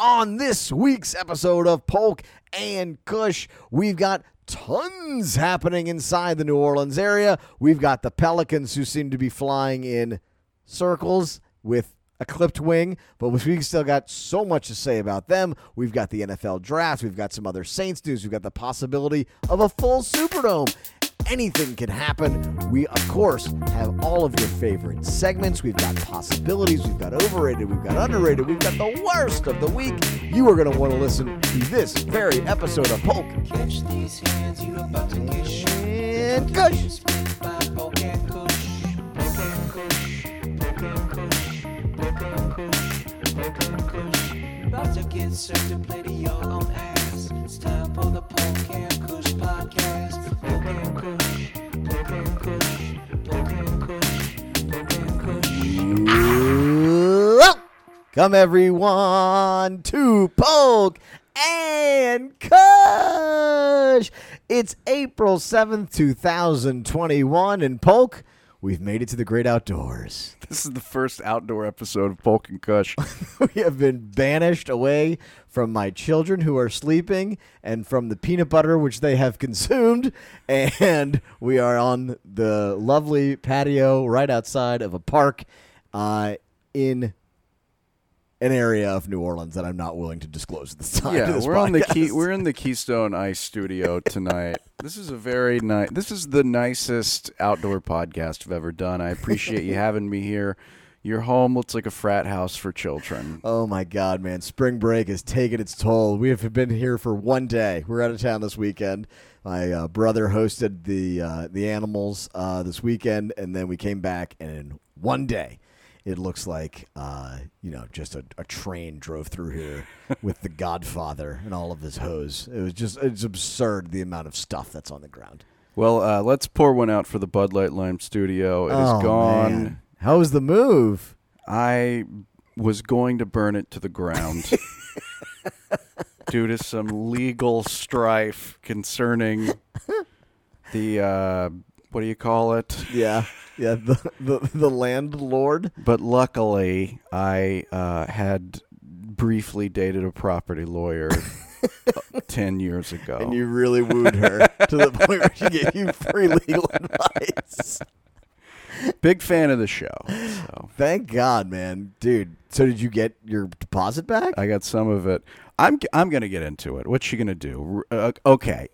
On this week's episode of Polk and Kush, we've got tons happening inside the New Orleans area. We've got the Pelicans who seem to be flying in circles with a clipped wing, but we've still got so much to say about them. We've got the NFL draft, we've got some other Saints news, we've got the possibility of a full Superdome anything can happen. We, of course, have all of your favorite segments. We've got possibilities, we've got overrated, we've got underrated, we've got the worst of the week. You are going to want to listen to this very episode of Polk Catch these hands, you about to get and Kush. About to get served to play to your own ass. It's time for the Polk and Kush podcast. And and and and. Welcome everyone to Polk and Kush. It's April 7th, 2021 in Polk. We've made it to the great outdoors. This is the first outdoor episode of Polk and Kush. we have been banished away from my children who are sleeping and from the peanut butter which they have consumed and we are on the lovely patio right outside of a park uh, in an area of New Orleans that I'm not willing to disclose at this time. yeah, this we're on the key. We're in the Keystone Ice Studio tonight. this is a very nice. This is the nicest outdoor podcast I've ever done. I appreciate you having me here. Your home looks like a frat house for children. Oh my God, man! Spring break has taken its toll. We have been here for one day. We're out of town this weekend. My uh, brother hosted the uh, the animals uh, this weekend, and then we came back, and in one day, it looks like uh, you know just a, a train drove through here with the Godfather and all of his hose. It was just it's absurd the amount of stuff that's on the ground. Well, uh, let's pour one out for the Bud Light Lime Studio. It is oh, gone. man. How was the move? I was going to burn it to the ground due to some legal strife concerning the uh, what do you call it? Yeah, yeah. The the, the landlord. But luckily, I uh, had briefly dated a property lawyer uh, ten years ago. And you really wooed her to the point where she gave you free legal advice. Big fan of the show. So Thank God, man, dude. So did you get your deposit back? I got some of it. I'm I'm gonna get into it. What's she gonna do? Uh, okay.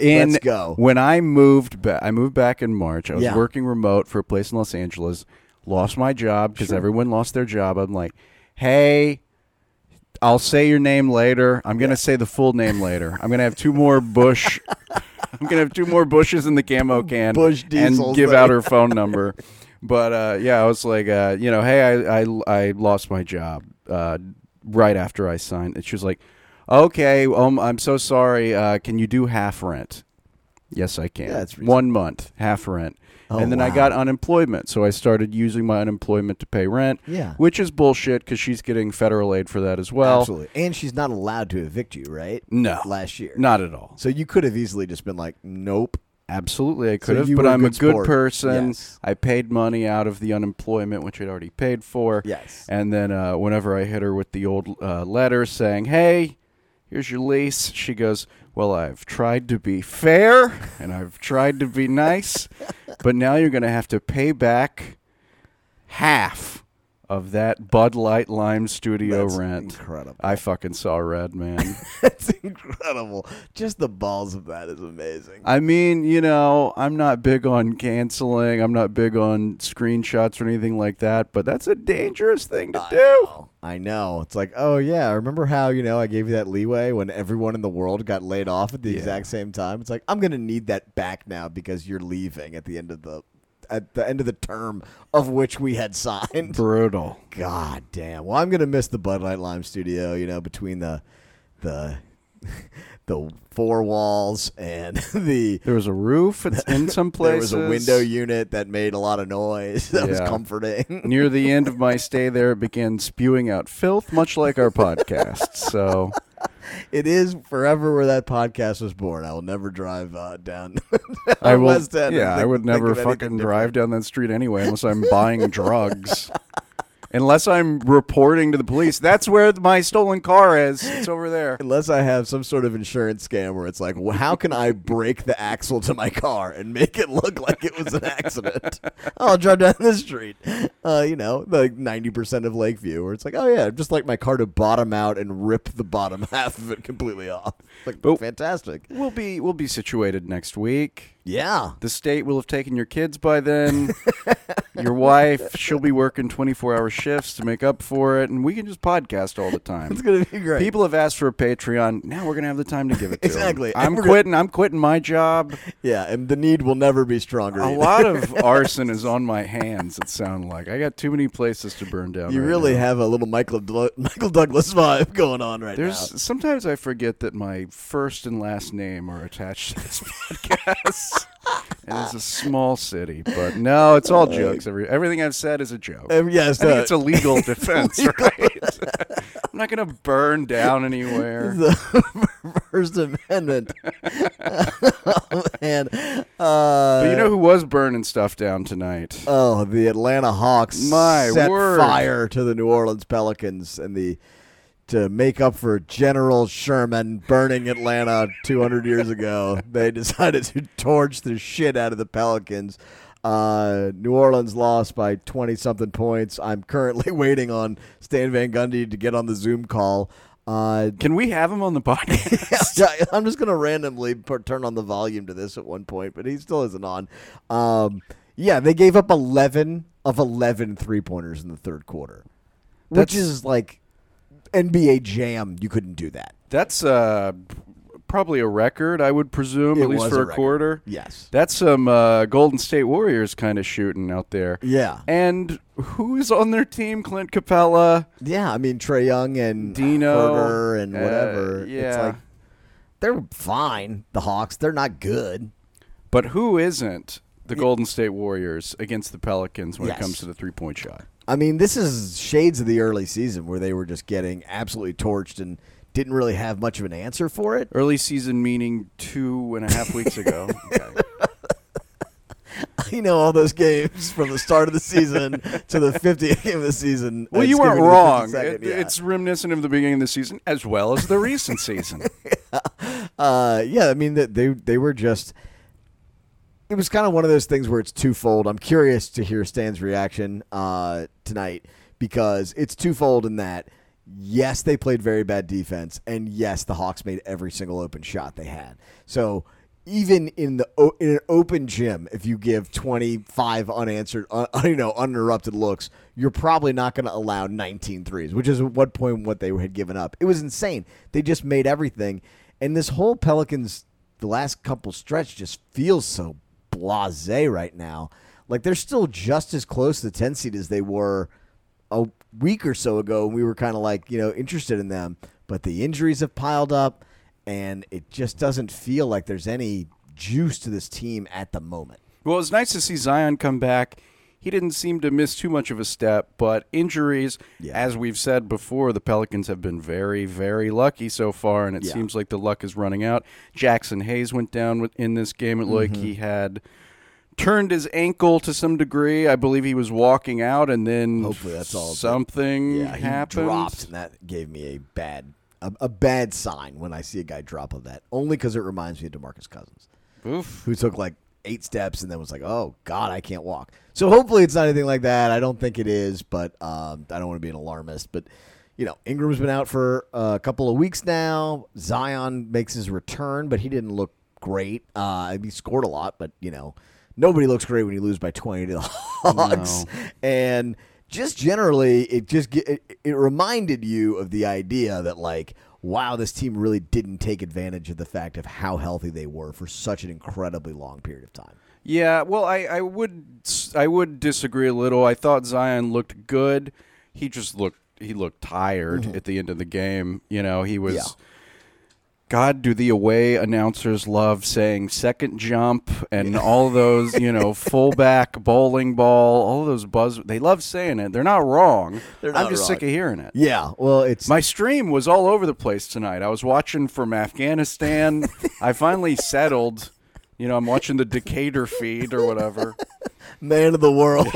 In, Let's go. When I moved back, I moved back in March. I was Yeah. working remote for a place in Los Angeles. Lost my job because everyone lost their job. I'm like, hey, I'll say your name later. I'm gonna say the full name later. I'm gonna have two more Bush. I'm gonna have two more bushes in the camo can Bush and diesels give out her phone number. But uh, yeah, I was like, uh, you know, hey, I, I I lost my job uh, right after I signed. And she was like, okay, um, I'm so sorry. Uh, can you do half rent? Yes, I can. Yeah, it's reasonable. one month half rent. Oh, and then I got unemployment, so I started using my unemployment to pay rent. Yeah. which is bullshit because she's getting federal aid for that as well. Absolutely. And she's not allowed to evict you, right? No, Last year. not at all. So you could have easily just been like, nope. Absolutely, I So could have, but I'm a good good person. Yes. I paid money out of the unemployment, which I'd already paid for. Yes. And then uh, whenever I hit her with the old uh, letter saying, "Hey, here's your lease," she goes, "Well, I've tried to be fair and I've tried to be nice, but now you're going to have to pay back half of that Bud Light Lime Studio That's rent." incredible. I fucking saw red, man. That's incredible. Just the balls of that is amazing. I mean, you know, I'm not big on canceling. I'm not big on screenshots or anything like that, but that's a dangerous thing to I do. know. I know. It's like, oh yeah, remember how you know I gave you that leeway when everyone in the world got laid off at the Yeah. exact same time? It's like I'm gonna need that back now because you're leaving at the end of the at the end of the term of which we had signed. Brutal. God damn. Well, I'm gonna miss the Bud Light Lime studio. You know, between the the the four walls and the There was a roof in- in some places. there was a window unit that made a lot of noise. That was comforting. Near the end of my stay there, it began spewing out filth, much like our podcast. So It is forever where that podcast was born. I will never drive uh, down, down I will. West End. yeah, I would never fucking drive different. down that street anyway, unless I'm buying drugs. Unless I'm reporting to the police, that's where my stolen car is. It's over there. Unless I have some sort of insurance scam where it's like, well, how can I break the axle to my car and make it look like it was an accident? I'll drive down the street. Uh, you know, like 90% of Lakeview, where it's like, oh, yeah, just like my car to bottom out and rip the bottom half of it completely off. Like, But- fantastic. We'll be we'll be situated next week. Yeah. The state will have taken your kids by then. your wife, she'll be working 24 hour shifts to make up for it, and we can just podcast all the time. It's going to be great. People have asked for a Patreon. Now we're gonna have the time to give it to. Exactly. And I'm we're gonna- quitting. I'm quitting my job. yeah, and the need will never be stronger. A either. lot of arson is on my hands. It sounds like I got too many places to burn down. You right really now. have a little Michael Dlu- Michael Douglas vibe going on right There's now. sometimes I forget that my first and last name are attached to this podcast. And it's a small city, but no, it's all jokes. Every, everything I've said is a joke. Um, yes, I think uh, it's a legal defense, right? I'm not going to burn down anywhere. the First Amendment. oh, man. Uh, But you know who was burning stuff down tonight? oh, the Atlanta Hawks My set word. fire to the New Orleans Pelicans and the to make up for General Sherman burning Atlanta 200 years ago. They decided to torch the shit out of the Pelicans. Uh, New Orleans lost by 20 something points. I'm currently waiting on Stan Van Gundy to get on the Zoom call. Uh, Can we have him on the podcast? yeah, I'm just gonna randomly put, turn on the volume to this at one point, but he still isn't on. Um, yeah, they gave up 11 of 11 three pointers in the third quarter, which That's- is like NBA Jam. You couldn't do that. That's uh, probably a record, I would presume, It at least for a a, quarter. Yes. That's some uh, Golden State Warriors kind of shooting out there. Yeah. And who is on their team? Clint Capela. Yeah, I mean Trae Young and Dino, Herder and uh, whatever. It's yeah. like they're fine. The Hawks, they're not good. But who isn't the Golden State Warriors against the Pelicans when Yes. it comes to the three point shot? I mean, this is shades of the early season where they were just getting absolutely torched and didn't really have much of an answer for it. Early season meaning two and a half weeks ago. Okay. you know all those games from the start of the season to the 50th game of the season. Well, you weren't skipping to the wrong. It- yeah. It's reminiscent of the beginning of the season as well as the recent season. uh, yeah. I mean, that they they were just. It was kind of one of those things where it's twofold. I'm curious to hear Stan's reaction uh, tonight because it's twofold in that yes, they played very bad defense, and yes, the Hawks made every single open shot they had. So even in the in an open gym, if you give 25 unanswered, uh, you know, uninterrupted looks, you're probably not going to allow 19 threes, which is at one point what they had given up. It was insane. They just made everything, and this whole Pelicans the last couple stretch just feels so blasé right now. Like they're still just as close to the 10 seed as they were a week or so ago. and We were kind of like, you know, interested in them, but the injuries have piled up and it just doesn't feel like there's any juice to this team at the moment. Well, it's nice to see Zion come back. He didn't seem to miss too much of a step, but injuries, Yeah. as we've said before, the Pelicans have been very, very lucky so far, and it Yeah. seems like the luck is running out. Jaxson Hayes went down in this game. It looked like Mm-hmm. he had turned his ankle to some degree. I believe he was walking out, and then Hopefully that's all, something Yeah, he happened. dropped, and that gave me a bad a, a bad sign when I see a guy drop of that. Only because it reminds me of Demarcus Cousins. Oof. who took like eight steps and then was like, "Oh God, I can't walk." So hopefully it's not anything like that. I don't think it is, but um, I don't want to be an alarmist. But you know, Ingram's been out for a couple of weeks now. Zion makes his return, but he didn't look great. Uh, he scored a lot, but you know, nobody looks great when you lose by twenty to the Hawks. And just generally, it just it, it reminded you of the idea that like wow, this team really didn't take advantage of the fact of how healthy they were for such an incredibly long period of time. Yeah, well, I, I would I would disagree a little. I thought Zion looked good. He just looked he looked tired at the end of the game. You know, he was. Mm-hmm. Yeah. God, do the away announcers love saying second jump and all those, you know, fullback bowling ball, all those buzz. They love saying it. They're not wrong. They're I'm not just sick of hearing it. Yeah, well, it's My stream was all over the place tonight. I was watching from Afghanistan. I finally settled. You know, I'm watching the Decatur feed or whatever. man of the world.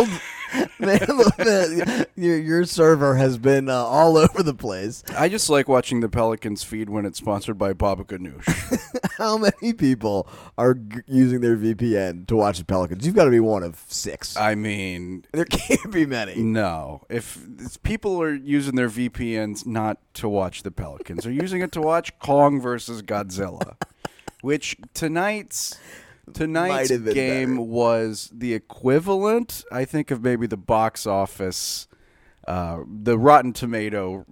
Man, your, your server has been uh, all over the place. I just like watching the Pelicans feed when it's sponsored by Baba Ganoush. How many people are g- using their VPN to watch the Pelicans? You've got to be one of six. I mean, there can't be many. no. If it's, people are using their VPNs not to watch the Pelicans, they're using it to watch Kong versus Godzilla, which tonight's tonight's game better. was the equivalent, I think, of maybe the box office. Uh, the Rotten Tomato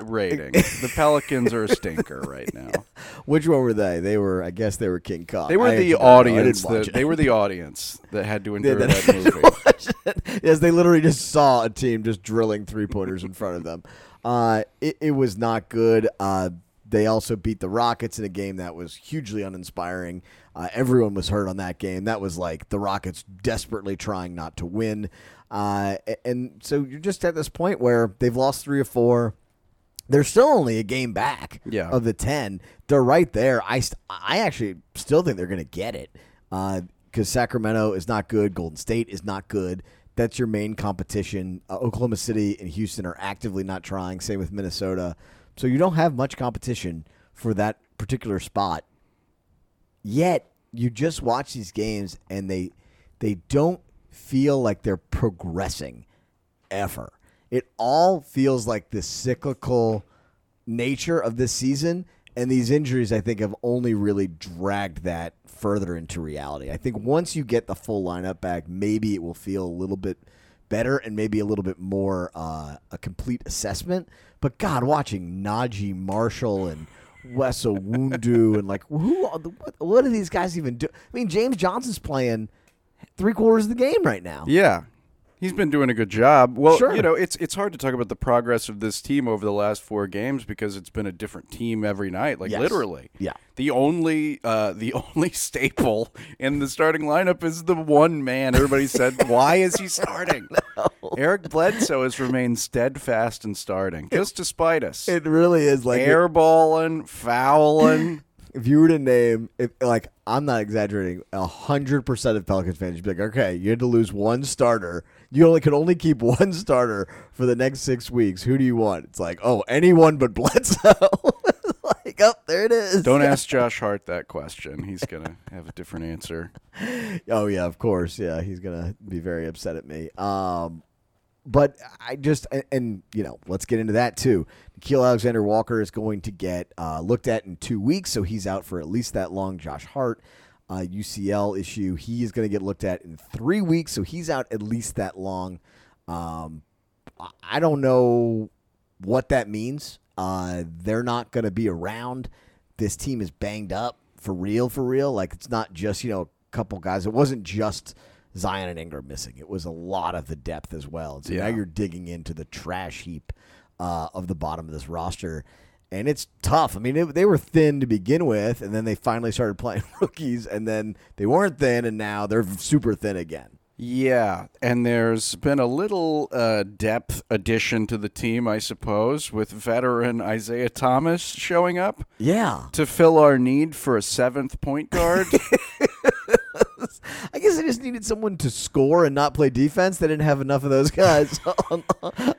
rating. the Pelicans are a stinker right now. Which one were they? They were, I guess, they were King Kong. They were I the actually don't know. I audience. That, they were the audience that had to Yeah, endure that- that movie. yes, they literally just saw a team just drilling three pointers in front of them. Uh, it, it was not good. Uh, they also beat the Rockets in a game that was hugely uninspiring. Uh, everyone was hurt on that game. That was like the Rockets desperately trying not to win. Uh, and so you're just at this point where they've lost three or four. They're still only a game back Yeah. of the 10. They're right there. I, st- I actually still think they're going to get it because Sacramento is not good. Golden State is not good. That's your main competition. Uh, Oklahoma City and Houston are actively not trying. Same with Minnesota. So you don't have much competition for that particular spot. Yet you just watch these games and they they don't feel like they're progressing ever. It all feels like the cyclical nature of this season, and these injuries, I think, have only really dragged that further into reality. I think once you get the full lineup back, maybe it will feel a little bit better and maybe a little bit more uh, a complete assessment. But God, watching Naji Marshall and Wes Owundu and like who, are the- what, what do these guys even do? I mean, James Johnson's playing three quarters of the game right now. Yeah. He's been doing a good job. Well, Sure. you know, it's it's hard to talk about the progress of this team over the last four games because it's been a different team every night, like Yes. literally. Yeah. The only uh, the only staple in the starting lineup is the one man. Everybody said, "Why is he starting?" Eric Bledsoe has remained steadfast in starting, just despite us. It really is like Airballing, fouling. if you were to name, if like I'm not exaggerating, a hundred percent of Pelicans fans would be like, okay, you had to lose one starter. You only could only keep one starter for the next six weeks. Who do you want? It's like, oh, anyone but Bledsoe. like, oh, there it is. Don't ask Josh Hart that question. He's gonna have a different answer. Oh yeah, of course. Yeah, he's gonna be very upset at me. Um, but I just and, and you know, let's get into that too. Nickeil Alexander Walker is going to get uh, looked at in two weeks, so he's out for at least that long. Josh Hart, uh, UCL issue, he is going to get looked at in three weeks, so he's out at least that long. Um, I- don't know what that means. Uh, they're not going to be around. This team is banged up for real, for real. Like it's not just you know a couple guys. It wasn't just Zion and Ingram missing. It was a lot of the depth as well. And so now you're digging into the trash heap uh, of the bottom of this roster. And it's tough. I mean, it, they were thin to begin with, and then they finally started playing rookies, and then they weren't thin, and now they're super thin again. Yeah, and there's been a little uh, depth addition to the team, I suppose, with veteran Isaiah Thomas showing up Yeah. to fill our need for a seventh point guard. I guess they just needed someone to score and not play defense. They didn't have enough of those guys on,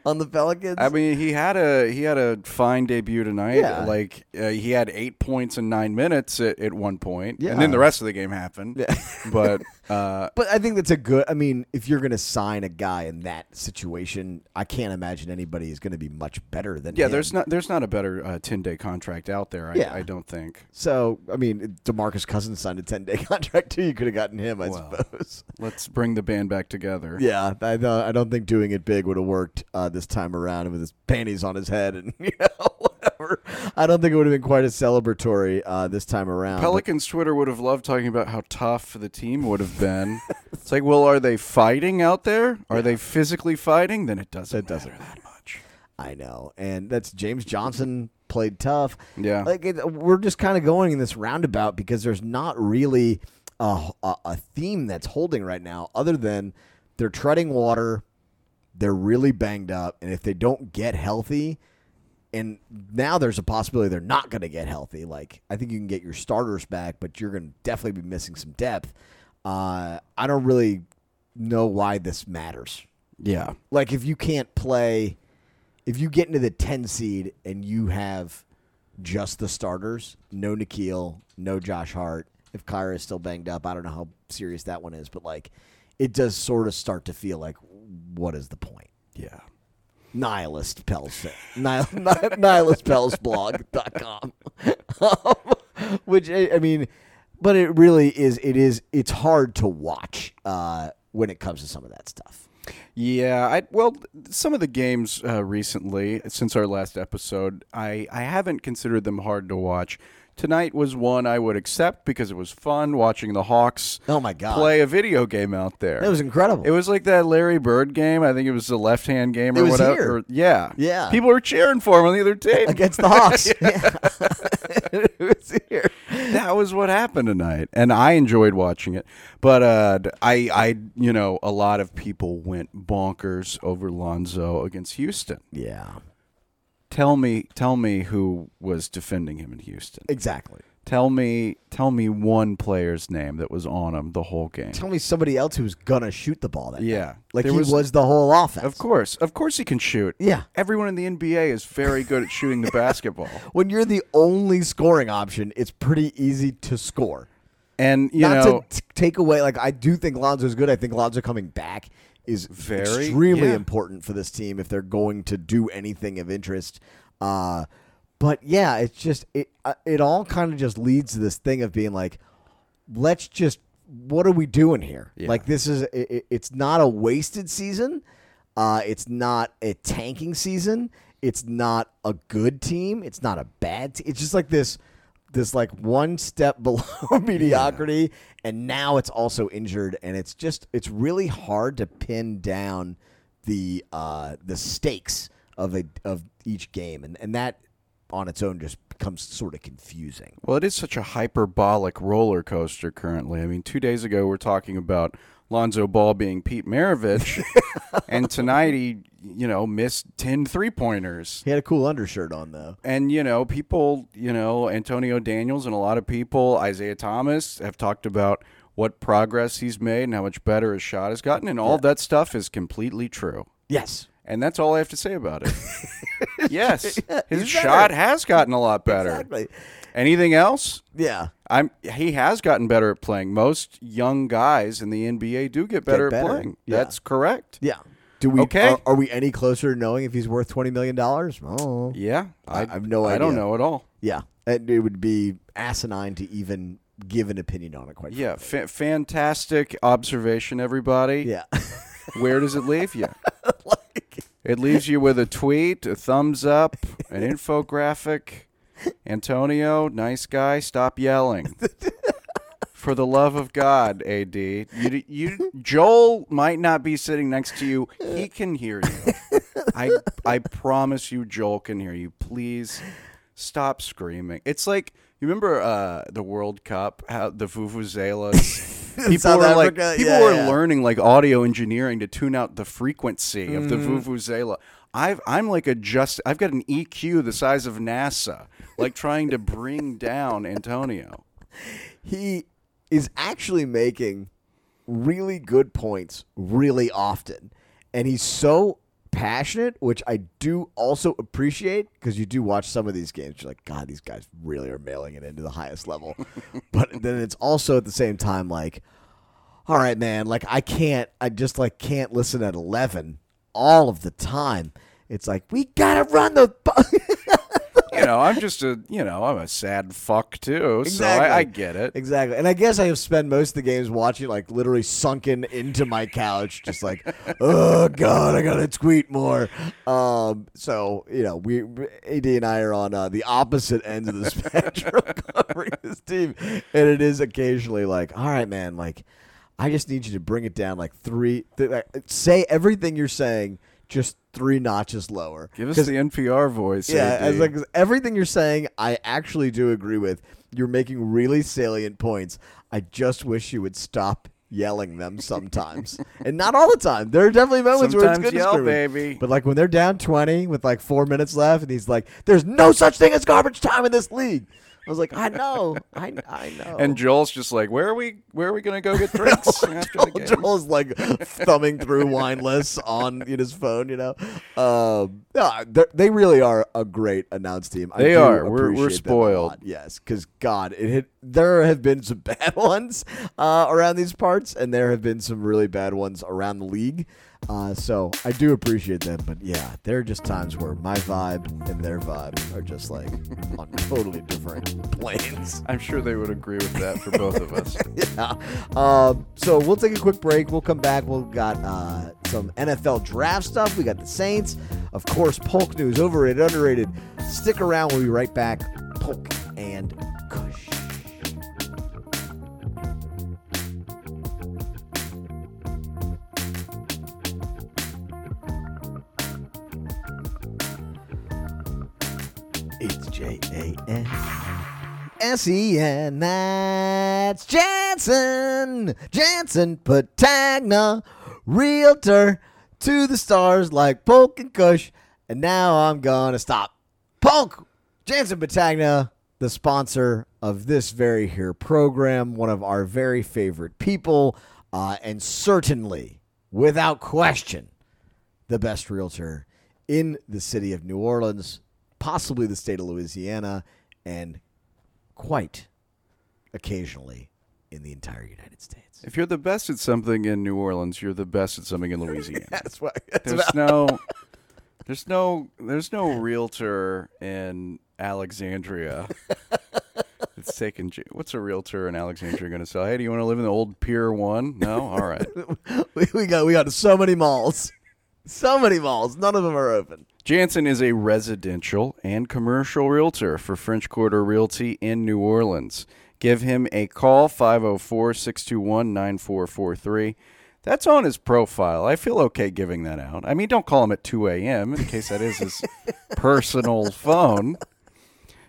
on the Pelicans. I mean, he had a he had a fine debut tonight. Yeah. Like uh, he had eight points in nine minutes at, at one point, Yeah. and then the rest of the game happened. Yeah. but uh, But I think that's a good. I mean, if you're going to sign a guy in that situation, I can't imagine anybody is going to be much better than yeah, him. there's not there's not a better uh, ten day contract out there. I, Yeah. I don't think. So I mean, Demarcus Cousins signed a 10 day contract too. You could have gotten him, I Well. suppose. Let's bring the band back together. Yeah, I don't, I don't think doing it big would have worked uh, this time around with his panties on his head and you know whatever. I don't think it would have been quite as celebratory uh, this time around. Pelicans Twitter would have loved talking about how tough the team would have been. it's like, well, are they fighting out there? Are they physically fighting? Then it doesn't It doesn't matter that much. I know, and that's James Johnson played tough. Yeah. like it, we're just kind of going in this roundabout because there's not really a, a, a theme that's holding right now, other than they're treading water, they're really banged up, and if they don't get healthy, and now there's a possibility they're not going to get healthy. Like I think you can get your starters back, but you're going to definitely be missing some depth. Uh, I don't really know why this matters Yeah. Like if you can't play, if you get into the ten seed and you have just the starters, no Nickeil, no Josh Hart. If Kira is still banged up, I don't know how serious that one is, but like, it does sort of start to feel like, what is the point? Yeah. Nihilist pels nihil, nihilistpelsblog.com um, which I, I mean but it really is it is it's hard to watch uh, when it comes to some of that stuff. Yeah, I well, some of the games uh, recently since our last episode, I I haven't considered them hard to watch. Tonight was one I would accept because it was fun watching the Hawks oh my god play a video game out there. that was incredible It was like that Larry Bird game. I think it was the left hand game or It was whatever. here. Or- yeah. Yeah. People were cheering for him on the other team. against the hawks yeah. it was here that was what happened tonight, and I enjoyed watching it. But uh, I, I, you know, a lot of people went bonkers over Lonzo against Houston. yeah Tell me, tell me who was defending him in Houston. exactly Tell me, tell me one player's name that was on him the whole game. tell me somebody else who's gonna shoot the ball that Yeah. night. like There he was- was, the whole offense Of course, of course, he can shoot. Yeah. everyone in the NBA is very good at shooting the basketball. when you're the only scoring option it's pretty easy to score And you not know, to t- take away like I do think Lonzo's good. I think Lonzo coming back is Very, extremely yeah. important for this team if they're going to do anything of interest. Uh, but yeah, it's just it uh, it all kind of just leads to this thing of being like, let's just what are we doing here? Yeah. Like this is it, it- it's not a wasted season. Uh, it's not a tanking season. It's not a good team. It's not a bad team. It's just like this this like one step below mediocrity and now it's also injured and it's just it's really hard to pin down the uh the stakes of a of each game and and that on its own just becomes sort of confusing Well, it is such a hyperbolic roller coaster currently. I mean, two days ago we're talking about Lonzo Ball being Pete Maravich, and tonight he, you know, missed 10 three pointers. he had a cool undershirt on though And, you know, people, you know, Antonio Daniels and a lot of people, Isaiah Thomas, have talked about what progress he's made and how much better his shot has gotten. And all that stuff is completely true. yes And that's all I have to say about it. yes, his he's shot has gotten a lot better. exactly Anything else? yeah I'm he has gotten better at playing. Most young guys in the NBA do get better, better, at playing. yeah. That's correct. yeah do we Okay. are, are we any closer to knowing if he's worth 20 million dollars oh Yeah, I- I have no I don't idea. know at all. yeah and it would be asinine to even give an opinion on it quite Yeah, fa- fantastic observation, everybody. yeah Where does it leave you? it leaves you with a tweet, a thumbs up, an infographic. Antonio, nice guy, stop yelling. For the love of God, AD, you, you, Joel might not be sitting next to you. He can hear you. I, I promise you, Joel can hear you. Please stop screaming. It's like you remember uh, the World Cup, how the vuvuzelas. people South were like people Yeah, were yeah. learning like audio engineering to tune out the frequency of the Mm-hmm. vuvuzela. I've I'm like a just I've got an EQ the size of NASA, like trying to bring down Antonio. he is actually making really good points really often. And he's so passionate, which I do also appreciate because you do watch some of these games. You're like, God, these guys really are mailing it into the highest level. but then it's also at the same time like, all right, man, like I can't, I just like can't listen at 11 all of the time. It's like, we got to run the. You know, I'm just a you know I'm a sad fuck too, Exactly. so I, I get it. Exactly. And I guess I have spent most of the games watching, like, literally sunken into my couch, just like, oh, God, I got to tweet more. Um, so, you know, we, AD and I are on uh, the opposite ends of the spectrum covering this team. And it is occasionally like, all right, man, like, I just need you to bring it down like three, th- like, say everything you're saying just three notches lower. Give us the NPR voice. yeah, as like everything you're saying, I actually do agree with. You're making really salient points. I just wish you would stop yelling them sometimes, and not all the time. There are definitely moments where it's good yell, to scream. baby. But like when they're down twenty with like four minutes left, and he's like, "There's no such thing as garbage time in this league." I was like, I know, I, I know. And Joel's just like, where are we? Where are we gonna go get drinks game? Joel's like thumbing through wine lists on in his phone, you know. Um, no, they're- really are a great announce team. I They are. We're- we're appreciate them a spoiled. Yes, because God, it hit, there have been some bad ones uh, around these parts, and there have been some really bad ones around the league. Uh, so I do appreciate them, but yeah, there are just times where my vibe and their vibe are just like on totally different planes. I'm sure they would agree with that for both of us. yeah. Um, so we'll take a quick break. We'll come back. We've got uh, some NFL draft stuff. We got the Saints. Of course, Polk news, overrated, underrated. Stick around. We'll be right back. Polk and N. That's Jansen. Jansen Patagna, realtor to the stars like Polk and Kush. And now I'm gonna stop. Polk, Jansen Patagna, the sponsor of this very here program, one of our very favorite people, uh, and certainly, without question, the best realtor in the city of New Orleans, possibly the state of Louisiana, and quite occasionally in the entire United States. If you're the best at something in New Orleans, you're the best at something in Louisiana. That's. That's There's about- no, there's no, there's no realtor in Alexandria. It's taking. What's a realtor in Alexandria going to say? Hey, do you want to live in the old Pier One? No, all right. we, we got we got so many malls, so many malls. None of them are open. Jansen is a residential and commercial realtor for French Quarter Realty in New Orleans. Give him a call 504 621 9443. That's on his profile. I feel okay giving that out. I mean, don't call him at 2 a.m. in case that is his personal phone.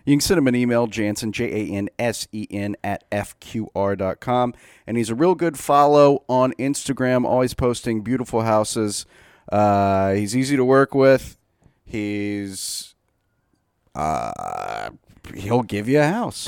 You can send him an email, Jansen, J A N S E N, at FQR.com. And he's a real good follow on Instagram, always posting beautiful houses. Uh, he's easy to work with. He's. Uh, he'll give you a house.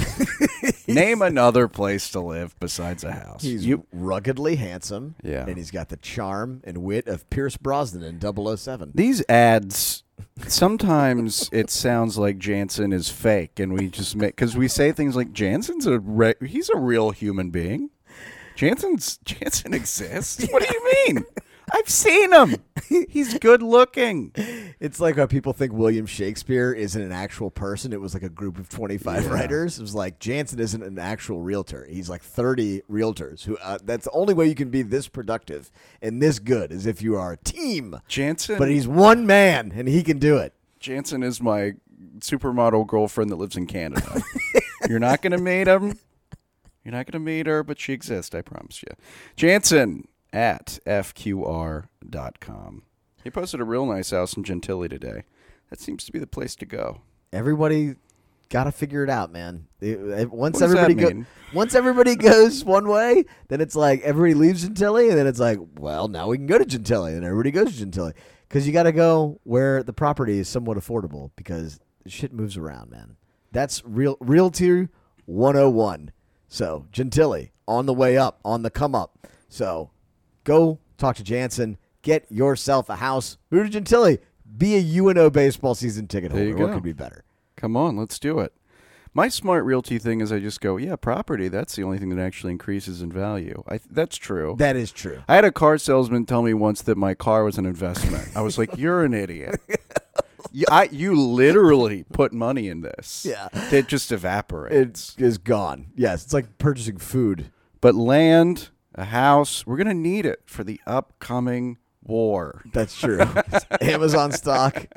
Name another place to live besides a house. He's you, ruggedly handsome, Yeah. and he's got the charm and wit of Pierce Brosnan in 007. these ads sometimes it sounds like Jansen is fake, and we just make because we say things like Jansen's a re- he's a real human being. Jansen's Jansen exists. What do you mean? I've seen him. He's good looking. It's like how people think William Shakespeare isn't an actual person. It was like a group of 25 Yeah. writers. It was like Jansen isn't an actual realtor. He's like 30 realtors who uh, that's the only way you can be this productive and this good is if you are a team. Jansen, But he's one man and he can do it. Jansen is my supermodel girlfriend that lives in Canada. You're not gonna meet him. You're not gonna meet her, but she exists. I promise you. Jansen at fqr.com. He posted a real nice house in Gentilly today. That seems to be the place to go. Everybody got to figure it out, man. It- it- uh, once What does that everybody go, once everybody goes one way, then it's like everybody leaves Gentilly, and then it's like, well, now we can go to Gentilly, and everybody goes to Gentilly because you got to go where the property is somewhat affordable because shit moves around, man. That's real realty 101. So Gentilly on the way up, on the come up. So go talk to Jansen, get yourself a house, move to Gentilly, be a UNO baseball season ticket There holder. What could be better? Come on, let's do it. My smart realty thing is I just go, yeah, property. That's the only thing that actually increases in value. I that's true. That is true. I had a car salesman tell me once that my car was an investment. I was like, "You're an idiot. you, I, you literally put money in this. Yeah. it just evaporates. It is is gone. Yes, it's like purchasing food. but land, a house, we're gonna need it for the upcoming war. That's true. Amazon stock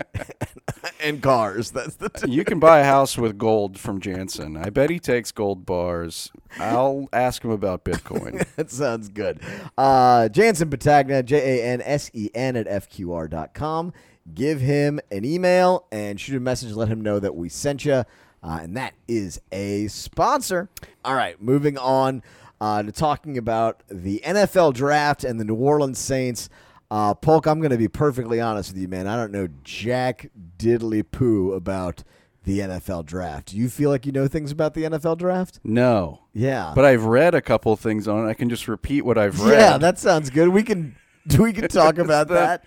and cars. That's the two. You can buy a house with gold from Jansen. I bet he takes gold bars. I'll ask him about Bitcoin. That sounds good. Uh, Jansen Patagna, J A N S E N at FQR.com. Give him an email and shoot a message. Let him know that we sent you. Uh, and that is a sponsor. All right, moving on uh, to talking about the NFL draft and the New Orleans Saints. Uh, Polk, I'm going to be perfectly honest with you, man. I don't know jack diddly poo about the NFL draft. Do you feel like you know things about the NFL draft? No, Yeah. but I've read a couple things on it. I can just repeat what I've read. yeah, that sounds good. We can we can talk about that.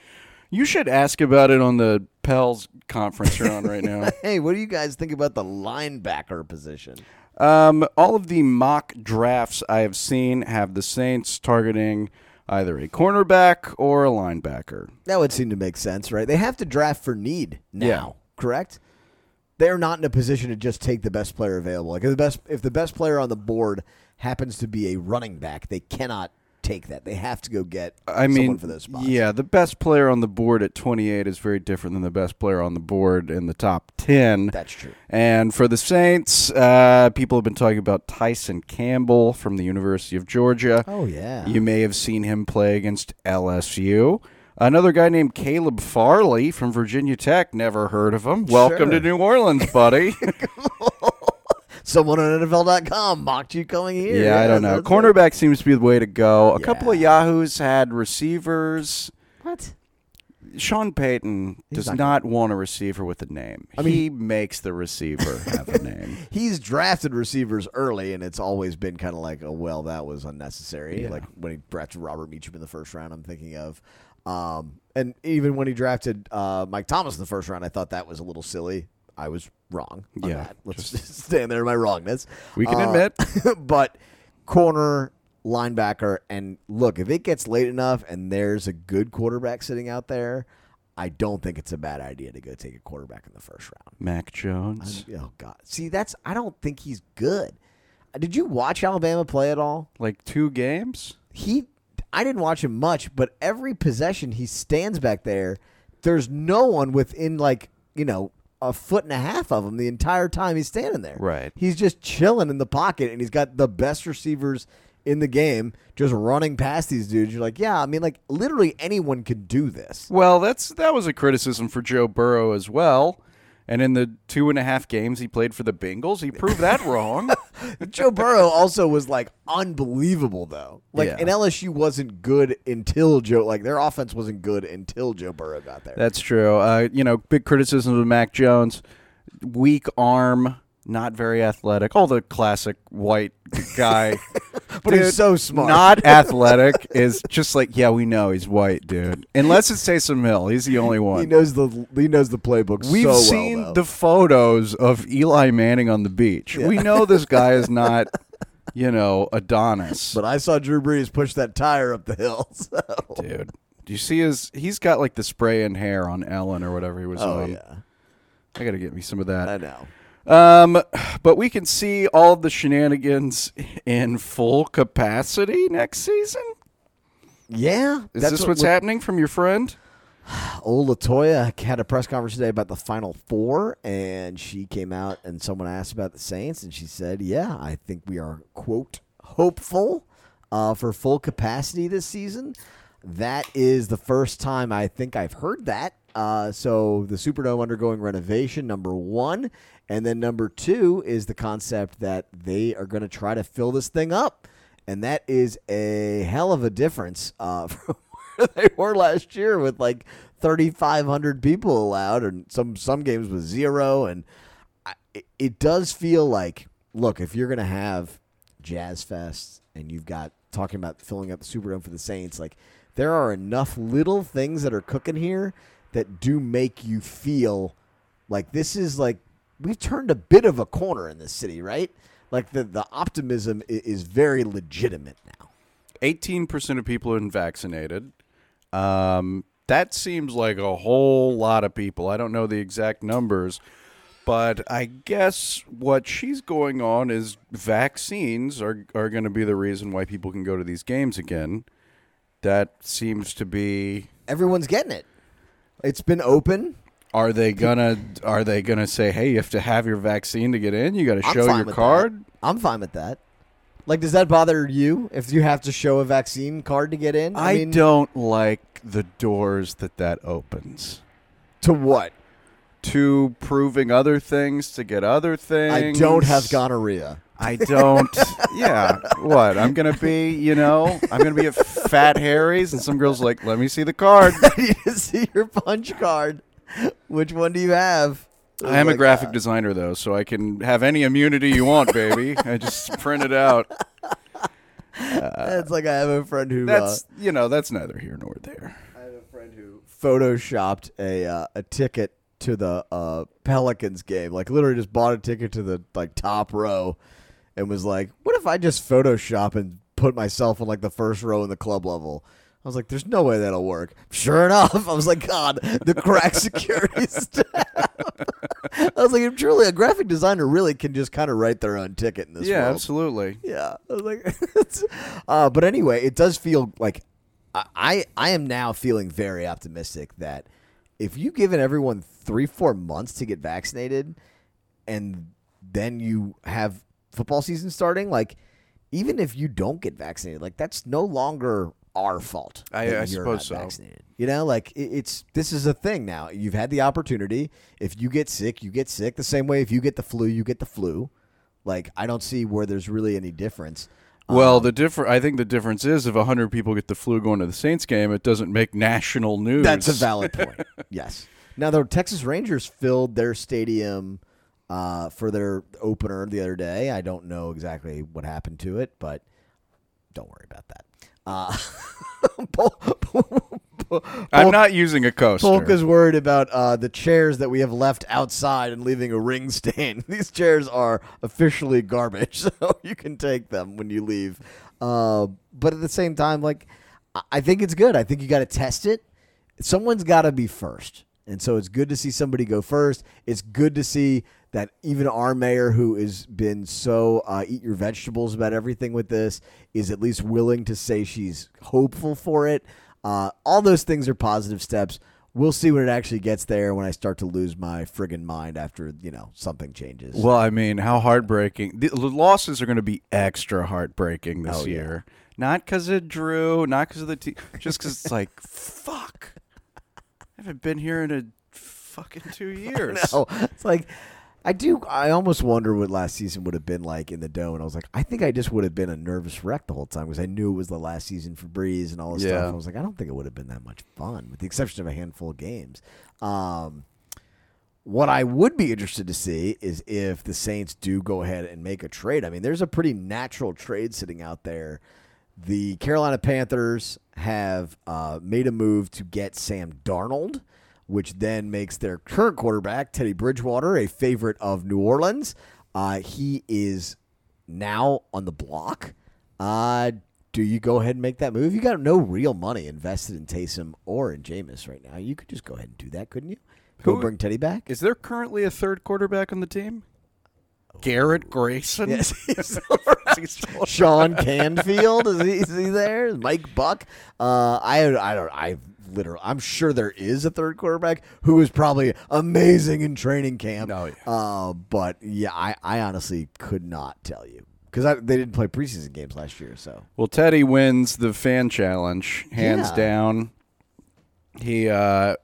you should ask about it on the Pels conference you're on right now. Hey, what do you guys think about the linebacker position? Um, all of the mock drafts I have seen have the Saints targeting either a cornerback or a linebacker. That would seem to make sense, right? They have to draft for need now, Yeah. correct? They're not in a position to just take the best player available. Like if the best if the best player on the board happens to be a running back, they cannot take that. They have to go get I someone mean, for those spots. yeah, the best player on the board at 28 is very different than the best player on the board in the top 10. That's true. And for the Saints, uh, people have been talking about Tyson Campbell from the University of Georgia. Oh yeah. You may have seen him play against LSU. Another guy named Caleb Farley from Virginia Tech. Never heard of him. Welcome Sure. to New Orleans, buddy. Someone on NFL.com mocked you coming here. yeah, I don't know. that's it. Cornerback seems to be the way to go. A couple of Yahoos had receivers. What? Sean Payton He's does not not, want a receiver with a name. I mean- he makes the receiver have a name. He's drafted receivers early, and it's always been kind of like, oh well, that was unnecessary. Yeah. Like when he drafted Robert Meacham in the first round, I'm thinking of, um, and even when he drafted uh, Mike Thomas in the first round, I thought that was a little silly. I was wrong. On Yeah, that. let's just stand there in my wrongness. We can Uh, admit. but corner, linebacker, and look, if it gets late enough and there's a good quarterback sitting out there, I don't think it's a bad idea to go take a quarterback in the first round. Mac Jones. I'm- oh God! See, that's I don't think he's good. Did you watch Alabama play at all? Like two games? He, I didn't watch him much, but every possession he stands back there, there's no one within like you know a foot and a half of him the entire time he's standing there. Right. He's just chilling in the pocket, and he's got the best receivers in the game, just running past these dudes. You're like, yeah, I mean, like literally anyone could do this. Well, that's that was a criticism for Joe Burrow as well. And in the two and a half games he played for the Bengals, he proved that wrong. Joe Burrow also was like unbelievable though. Like Yeah. and LSU wasn't good until Joe like their offense wasn't good until Joe Burrow got there. That's true. Uh, you know, big criticism of Mac Jones, weak arm, not very athletic. All the classic white guy. but he's so smart. Not athletic is just like, yeah, we know he's white, dude. Unless it's Taysom Hill, he's the only one. he knows the he knows the playbook We've so seen though. the photos of Eli Manning on the beach. We know this guy is not, you know, Adonis. But I saw Drew Brees push that tire up the hill. So. dude. Do you see his? He's got like the spray in hair on Ellen or whatever he was Oh on. yeah, I got to get me some of that. I know. Um, but we can see all the shenanigans in full capacity next season. Yeah, Is that's this what- what's what- happening from your friend? Old Latoya had a press conference today about the Final Four, and she came out and someone asked about the Saints, and she said, "Yeah, I think we are quote hopeful uh, for full capacity this season." That is the first time I think I've heard that. Uh, so the Superdome undergoing renovation, number one, and then number two is the concept that they are going to try to fill this thing up, and that is a hell of a difference uh, from where they were last year with like 3,500 people allowed, and some some games with zero. And I, it, does feel like, look, if you're gonna have Jazz Fest and you've got talking about filling up the Superdome for the Saints, like there are enough little things that are cooking here that do make you feel like this is like we've turned a bit of a corner in this city, right? Like the the optimism is very legitimate now. 18% of people are vaccinated. Um, that seems like a whole lot of people. I don't know the exact numbers, but I guess what she's going on is vaccines are, are going to be the reason why people can go to these games again. That seems to be. Everyone's getting it. It's been open. Are they gonna Are they gonna say, "Hey, you have to have your vaccine to get in. You got to I'm show fine your with card"? that. I'm fine with that. Like, does that bother you if you have to show a vaccine card to get in? I mean, don't like the doors that that opens. To what? to proving other things to get other things. I don't have gonorrhea. I don't. yeah. What? I'm gonna be. You know. I'm gonna be at Fat Harry's, and some girls like, "Let me see the card." I need to see your punch card. Which one do you have? I am a like, graphic designer though, so I can have any immunity you want, baby. I just print it out. it's like I have a friend who uh, That's you know that's neither here nor there. I have a friend who photoshopped a uh, a ticket to the uh, Pelicans game. Like literally just bought a ticket to the like top row and was like, "What if I just Photoshop and put myself on like the first row in the club level?" I was like, "There's no way that'll work." Sure enough, I was like, "God, the crack security staff." I was like, "If truly a graphic designer really can just kind of write their own ticket in this Yeah, world." absolutely. Yeah, I was like, uh, but anyway, it does feel like I, I I am now feeling very optimistic that if you've given everyone three four months to get vaccinated, and then you have football season starting, like even if you don't get vaccinated, like that's no longer our fault. I- I suppose so. Vaccinated. You know, like it, it's this is a thing now. You've had the opportunity. If you get sick, you get sick. The same way if you get the flu, you get the flu. Like I don't see where there's really any difference. Well, Um, the differ I think the difference is if 100 people get the flu going to the Saints game, it doesn't make national news. That's a valid point. yes. Now the Texas Rangers filled their stadium uh, for their opener the other day. I don't know exactly what happened to it, but don't worry about that. Uh, I'm not using a coaster. Polk is worried about uh, the chairs that we have left outside and leaving a ring stain. These chairs are officially garbage, so you can take them when you leave. Uh, but at the same time, like I- I think it's good. I think you got to test it. Someone's got to be first, and so it's good to see somebody go first. It's good to see that even our mayor, who has been so uh, eat your vegetables about everything with this, is at least willing to say she's hopeful for it. Uh, all those things are positive steps. We'll see when it actually gets there. When I start to lose my friggin' mind after you know something changes. Well, I mean, how heartbreaking. The, losses are going to be extra heartbreaking this Oh, yeah. year. Not because of Drew, not because of the team, just because it's like, fuck. I haven't been here in a fucking two years. no, it's like I do. I almost wonder what last season would have been like in the dome. And I was like, I think I just would have been a nervous wreck the whole time because I knew it was the last season for Brees and all this Yeah. stuff. I was like, I don't think it would have been that much fun, with the exception of a handful of games. Um, what I would be interested to see is if the Saints do go ahead and make a trade. I mean, there's a pretty natural trade sitting out there. The Carolina Panthers have uh, made a move to get Sam Darnold, which then makes their current quarterback, Teddy Bridgewater, a favorite of New Orleans. Uh, he is now on the block. Uh, do you go ahead and make that move? You got no real money invested in Taysom or in Jameis right now. You could just go ahead and do that, couldn't you? Go Who- bring Teddy back. Is there currently a third quarterback on the team? Garrett Grayson? Yes, Sean Canfield is he, is he there? Mike Buck. Uh, I I don't I literally I'm sure there is a third quarterback who is probably amazing in training camp. Oh, yeah. Uh, but yeah, I, I honestly could not tell you because they didn't play preseason games last year. So Well, Teddy wins the fan challenge, hands Yeah. down. He uh,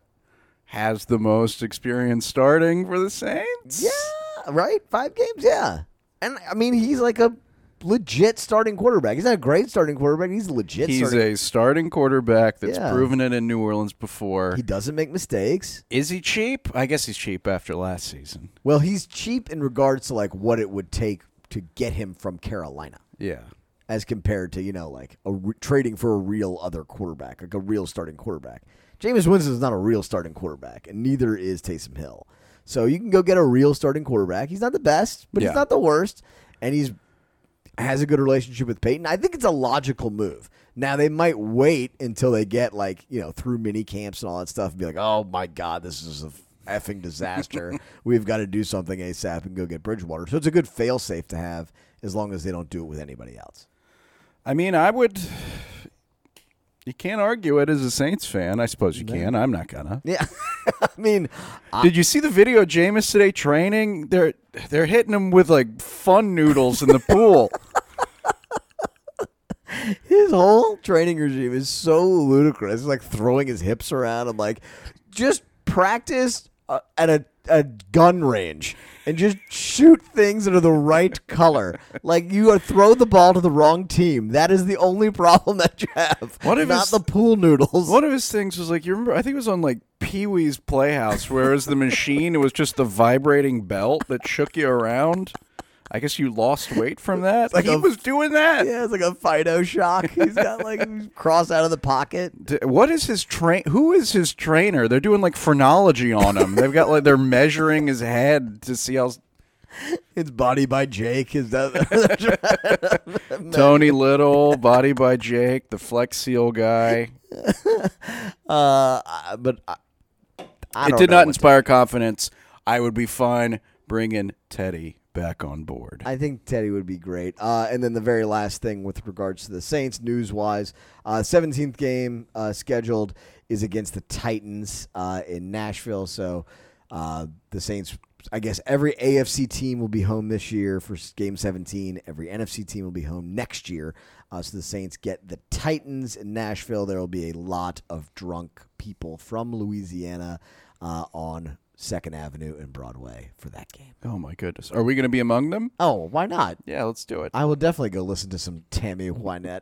has the most experience starting for the Saints. yeah, right, five games, yeah. And I mean, he's like a legit starting quarterback. He's not a great starting quarterback. He's a legit. He's starting. a starting quarterback that's Yeah. proven it in New Orleans before. he doesn't make mistakes. Is he cheap? I guess he's cheap after last season. Well, he's cheap in regards to like what it would take to get him from Carolina, Yeah. as compared to you know like a re- trading for a real other quarterback, like a real starting quarterback. Jameis Winston is not a real starting quarterback, and neither is Taysom Hill. So you can go get a real starting quarterback. He's not the best, but Yeah. he's not the worst, and he's has a good relationship with Payton. I think it's a logical move. Now they might wait until they get like you know through mini camps and all that stuff and be like, oh my god, this is a effing disaster. We've got to do something ASAP and go get Bridgewater. So it's a good fail safe to have as long as they don't do it with anybody else. I mean, I would. You can't argue it as a Saints fan. I suppose you can. I'm not gonna. Yeah, I mean, Did you see the video of Jameis today training? They're they're hitting him with like fun noodles in the pool. His whole training regime is so ludicrous. It's like throwing his hips around. I'm like, just practice uh, at a, a gun range and just shoot things that are the right color. Like you uh, throw the ball to the wrong team. That is the only problem that you have. What if not it's- the pool noodles? One of his things was like you remember. I think it was on like Pee Wee's Playhouse, where it was the machine. It was just the vibrating belt that shook you around. I guess you lost weight from that. like he a- was doing that. Yeah, it's like a Fido shock. He's got like cross out of the pocket. D- What is his train? Who is his trainer? They're doing like phrenology on him. They've got like they're measuring his head to see how. It's Body by Jake. Is that Tony Little, Body by Jake, the Flex Seal guy. uh, but I, I it did not inspire confidence. I would be fine bringing Teddy back on board. I think Teddy would be great. Uh, and then the very last thing with regards to the Saints, news wise, uh, 17th game uh, scheduled is against the Titans uh, in Nashville. So uh, the Saints, I guess every AFC team will be home this year for game 17. Every NFC team will be home next year. Uh, so the Saints get the Titans in Nashville. There will be a lot of drunk people from Louisiana uh, on Second Avenue and Broadway for that game. oh my goodness, are we going to be among them? Oh, why not? Yeah, let's do it. I will definitely go listen to some Tammy Wynette,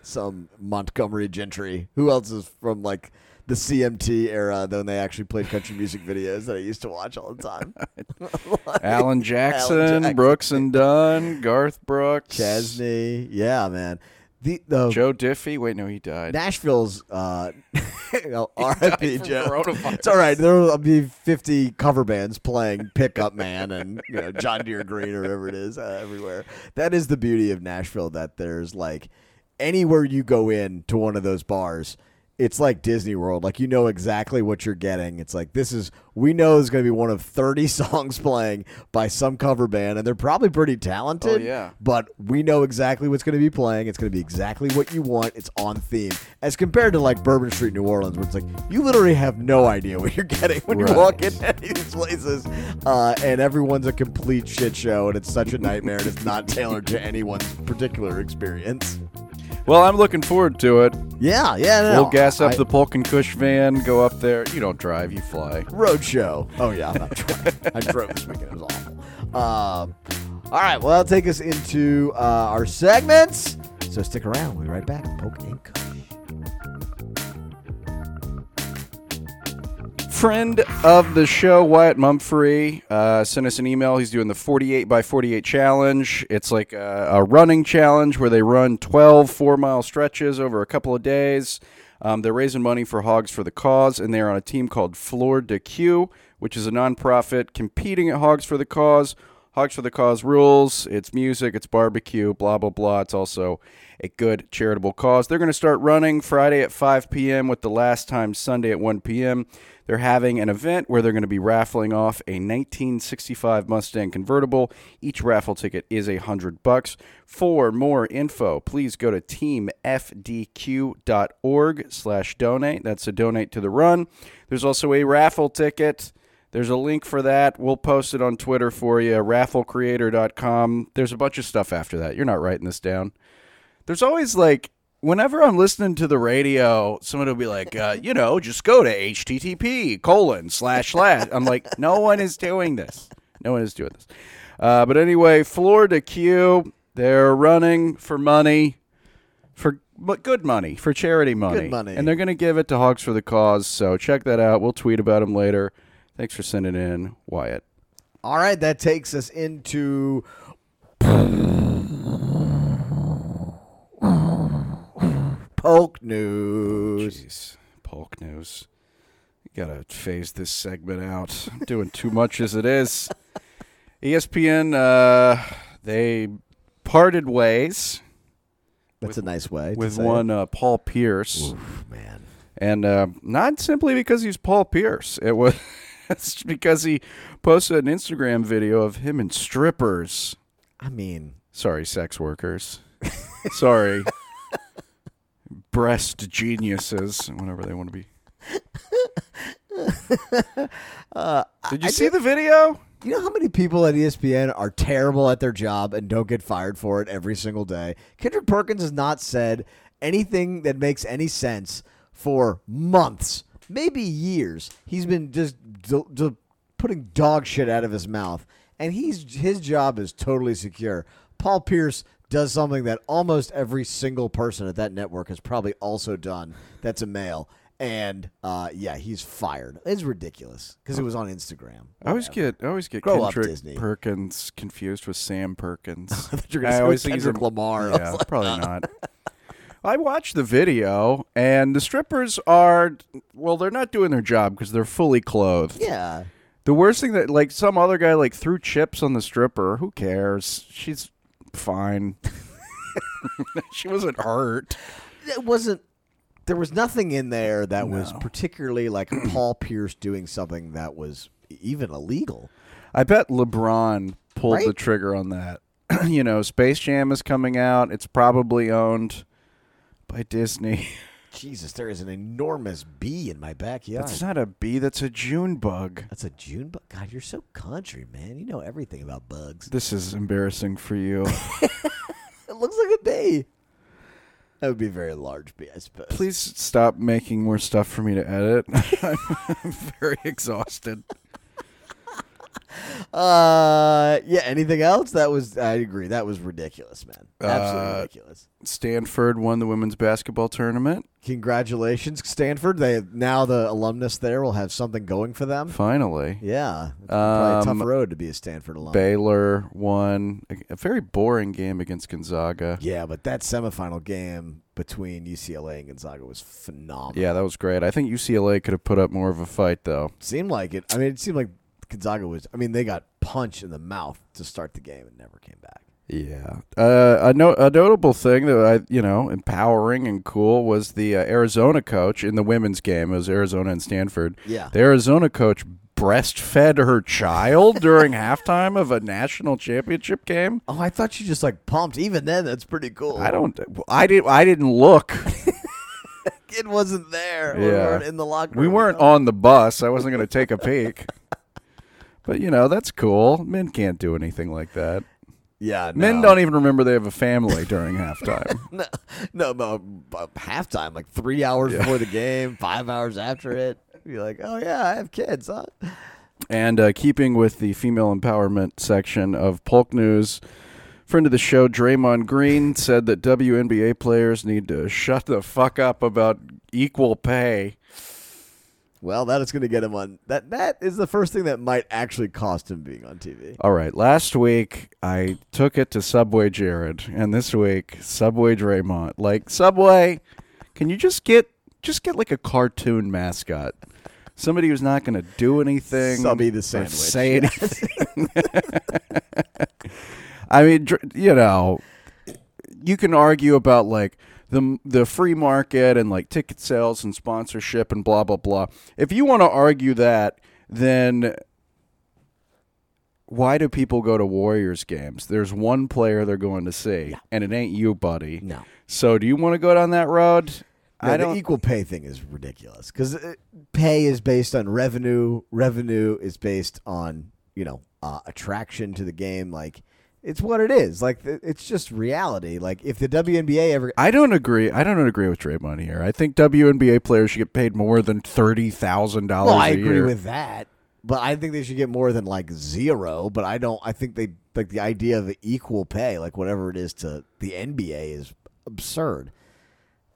some Montgomery Gentry. Who else is from like the CMT era when they actually played country music videos that I used to watch all the time? Alan Jackson, Jackson. Brooks and Dunn, Garth Brooks, Chesney, yeah, man. The the Joe Diffie. Wait, no, he died. Nashville's uh, R.I.P. Joe. coronavirus. It's all right. There will be fifty cover bands playing "Pickup Man" and you know John Deere Green or whatever it is uh, everywhere. That is the beauty of Nashville. That there's like anywhere you go in to one of those bars. It's like Disney World. Like you know exactly what you're getting. It's like this is we know is going to be one of 30 songs playing by some cover band and they're probably pretty talented. Oh, yeah. But we know exactly what's going to be playing. It's going to be exactly what you want. It's on theme. As compared to like Bourbon Street, New Orleans, where it's like you literally have no idea what you're getting when Right. you walk in any of these places, uh, and everyone's a complete shit show, and it's such a nightmare, and it's not tailored to anyone's particular experience. Well, I'm looking forward to it. Yeah, yeah. No, we'll gas up I- the Polk and Kush van, go up there. You don't drive, you fly. road show. Oh yeah, I'm not driving. I drove this weekend. It was awful. Um, all right, well, that'll take us into uh, our segments. So stick around. We'll be right back. Polk and Kush. Friend of the show, Wyatt Mumfree, uh, sent us an email. He's doing the 48 by 48 challenge. It's like a, a running challenge where they run 12 four mile stretches over a couple of days. Um, they're raising money for Hogs for the Cause, and they're on a team called Fleur de Q, which is a nonprofit competing at Hogs for the Cause. Hogs for the Cause rules. It's music, it's barbecue, blah, blah, blah. It's also a good charitable cause. They're going to start running Friday at 5 p.m. with the last time Sunday at 1 p.m. They're having an event where they're going to be raffling off a 1965 Mustang convertible. Each raffle ticket is a hundred bucks. For more info, please go to teamfdq.org slash donate. That's to donate to the run. There's also a raffle ticket. There's a link for that. We'll post it on Twitter for you, rafflecreator.com. There's a bunch of stuff after that. You're not writing this down. There's always like, whenever I'm listening to the radio, someone will be like, uh, you know, just go to http colon slash slash. I'm like, no one is doing this. No one is doing this. Uh, but anyway, Fleur de Q, they're running for money, for but good money, for charity money. Good money. And they're going to give it to Hogs for the Cause. So check that out. We'll tweet about them later. Thanks for sending in, Wyatt. All right, that takes us into Polk News. Jeez, Polk News. You gotta phase this segment out. I'm doing too much as it is. ESPN, uh, they parted ways That's a nice way to with one uh, Paul Pierce. Oof, man. and uh, not simply because he's Paul Pierce. It was it's because he posted an Instagram video of him and strippers. I mean, Sorry, sex workers. Sorry, breast geniuses, whatever they want to be. uh, Did you I see the video? You know how many people at ESPN are terrible at their job and don't get fired for it every single day? Kendrick Perkins has not said anything that makes any sense for months, maybe years. He's been just d- d- putting dog shit out of his mouth, and he's his job is totally secure. Paul Pierce does something that almost every single person at that network has probably also done. That's a male, and uh, yeah, he's fired. It's ridiculous because it was on Instagram. I always get I always get Grow Kendrick. Perkins confused with Sam Perkins. thought you were I say always think he's Kendrick a- Lamar. Yeah, like, probably not. I watched the video, and the strippers are well. They're not doing their job because they're fully clothed. yeah. The worst thing that like some other guy like threw chips on the stripper. Who cares? She's fine. she wasn't hurt. it wasn't there was nothing in there that was particularly like Paul Pierce doing something that was even illegal. I bet LeBron pulled the trigger on that. you know, Space Jam is coming out. It's probably owned by Disney. Jesus, there is an enormous bee in my backyard. That's not a bee. That's a June bug. That's a June bug. God, you're so country, man. You know everything about bugs. This is embarrassing for you. It looks like a bee. That would be a very large bee, I suppose. Please stop making more stuff for me to edit. I'm very exhausted. Uh, yeah. Anything else? That was. I agree. That was ridiculous, man. Absolutely Uh, ridiculous. Stanford won the women's basketball tournament. Congratulations, Stanford. They now the alumnus there will have something going for them. Finally. Yeah, it's probably a Um, tough road to be a Stanford alum. Baylor won a, a very boring game against Gonzaga. Yeah, but that semifinal game between UCLA and Gonzaga was phenomenal. Yeah, that was great. I think UCLA could have put up more of a fight, though. seemed like it. I mean, it seemed like Gonzaga was. I mean, they got punched in the mouth to start the game and never came back. Yeah. Uh, a, no- a notable thing that I, you know, empowering and cool was the uh, Arizona coach in the women's game. It was Arizona and Stanford. Yeah. The Arizona coach breastfed her child during halftime of a national championship game. Oh, I thought she just like pumped. Even then, that's pretty cool. I don't. I did. I didn't look. It wasn't there. We Yeah. weren't in the locker Room. We weren't on the bus. I wasn't going to take a peek. But you know that's cool. Men can't do anything like that. Yeah, no. Men don't even remember they have a family during halftime. No, no, but halftime, like three hours before the game, five hours after it. You're like, oh yeah, I have kids, huh? And uh, keeping with the female empowerment section of Polk News, friend of the show, Draymond Green, said that WNBA players need to shut the fuck up about equal pay. Well, that is going to get him on. That that is the first thing that might actually cost him being on TV. All right, last week I took it to Subway Jared, and this week Subway Draymond. Like Subway, can you just get just get like a cartoon mascot? Somebody who's not going to do anything. Subby the sandwich. Say anything. I mean, you know, you can argue about like the the free market and like ticket sales and sponsorship and blah blah blah. If you want to argue that, then why do people go to Warriors games? There's one player they're going to see, and it ain't you, buddy. No. So, do you want to go down that road? No, I don't. equal pay thing is ridiculous because pay is based on revenue. Revenue is based on you know uh, attraction to the game. Like it's what it is. Like it's just reality. Like if the WNBA ever I don't agree. I don't agree with Draymond here. I think WNBA players should get paid more than thirty thousand dollars. Well, I agree year. with that, but I think they should get more than like zero. But I don't. I think they like the idea of equal pay, like whatever it is to the NBA, is absurd.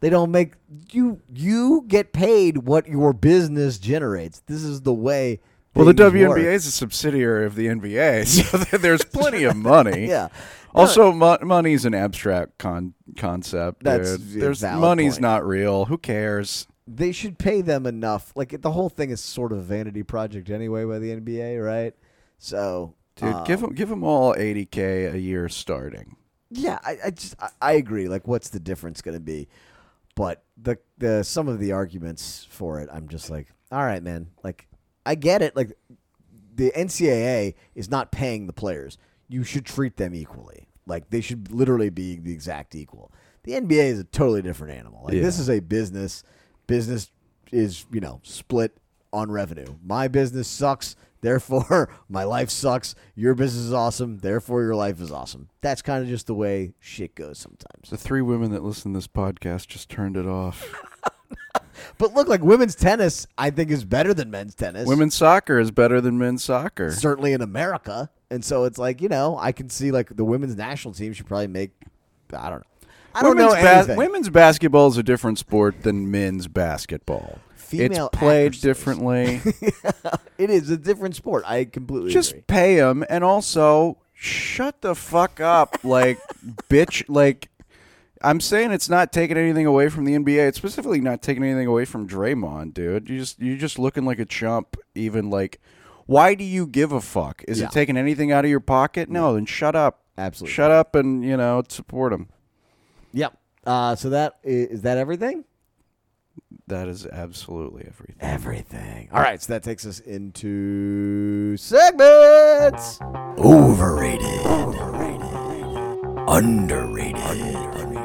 They don't make you. You get paid what your business generates. This is the way. Well, the WNBA is a subsidiary of the NBA, so there's plenty of money. Yeah. Also, mo- money's an abstract con- concept. That's dude. There's money's point. not real. Who cares? they should pay them enough. Like the whole thing is sort of a vanity project anyway by the NBA, right? So, Dude, uh, give them give them all 80k a year starting. Yeah, I, I just I, I agree. Like, what's the difference going to be? But the the some of the arguments for it, I'm just like, all right, man. Like, I get it. Like, the NCAA is not paying the players. You should treat them equally. Like, they should literally be the exact equal. The NBA is a totally different animal. Like, this is a business. Business is you know split on revenue. My business sucks. Therefore, my life sucks. Your business is awesome. Therefore, your life is awesome. That's kind of just the way shit goes sometimes. The three women that listen to this podcast just turned it off. But look, like women's tennis, I think is better than men's tennis. Women's soccer is better than men's soccer. certainly in America, and so it's like you know, I can see like the women's national team should probably make. I don't know. I don't women's know anything. women's basketball is a different sport than men's basketball. Female it's played actresses. differently. it is a different sport. I completely Just agree. pay them, and also shut the fuck up, like bitch. Like I'm saying, it's not taking anything away from the NBA. It's specifically not taking anything away from Draymond, dude. You just you're just looking like a chump. Even like, why do you give a fuck? Is Yeah. it taking anything out of your pocket? No, then shut up. Absolutely. Shut up and you know support him. Yep. Uh, so that is, is that everything? That is absolutely everything. Everything. All right. So that takes us into segments. Overrated. underrated. Underrated.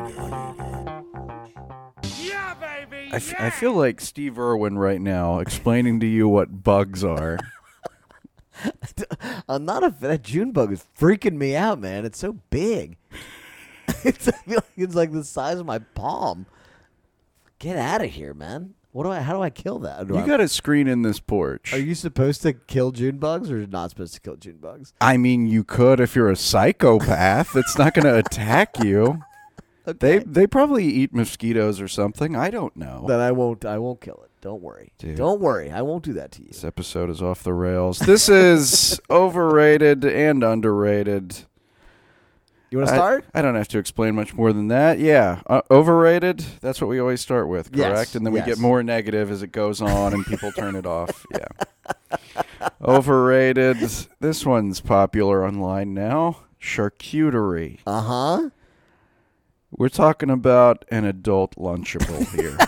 I, f- I feel like Steve Irwin right now explaining to you what bugs are. I'm not a that June bug is freaking me out, man. It's so big. it's, like it's like the size of my palm. Get out of here, man. What do I? How do I kill that? Do You I- got a screen in this porch. Are you supposed to kill June bugs or not supposed to kill June bugs? I mean, you could if you're a psychopath. it's not going to attack you. They they probably eat mosquitoes or something. I don't know. Then I won't. I won't kill it. Don't worry. Dude. Don't worry. I won't do that to you. This episode is off the rails. This is overrated and underrated. You want to start? I, don't have to explain much more than that. Yeah, uh, overrated. That's what we always start with, Yes, correct? And then we get more negative as it goes on, and people turn it off. Yeah. Overrated. This one's popular online now. Charcuterie. Uh huh. We're talking about an adult lunchable here.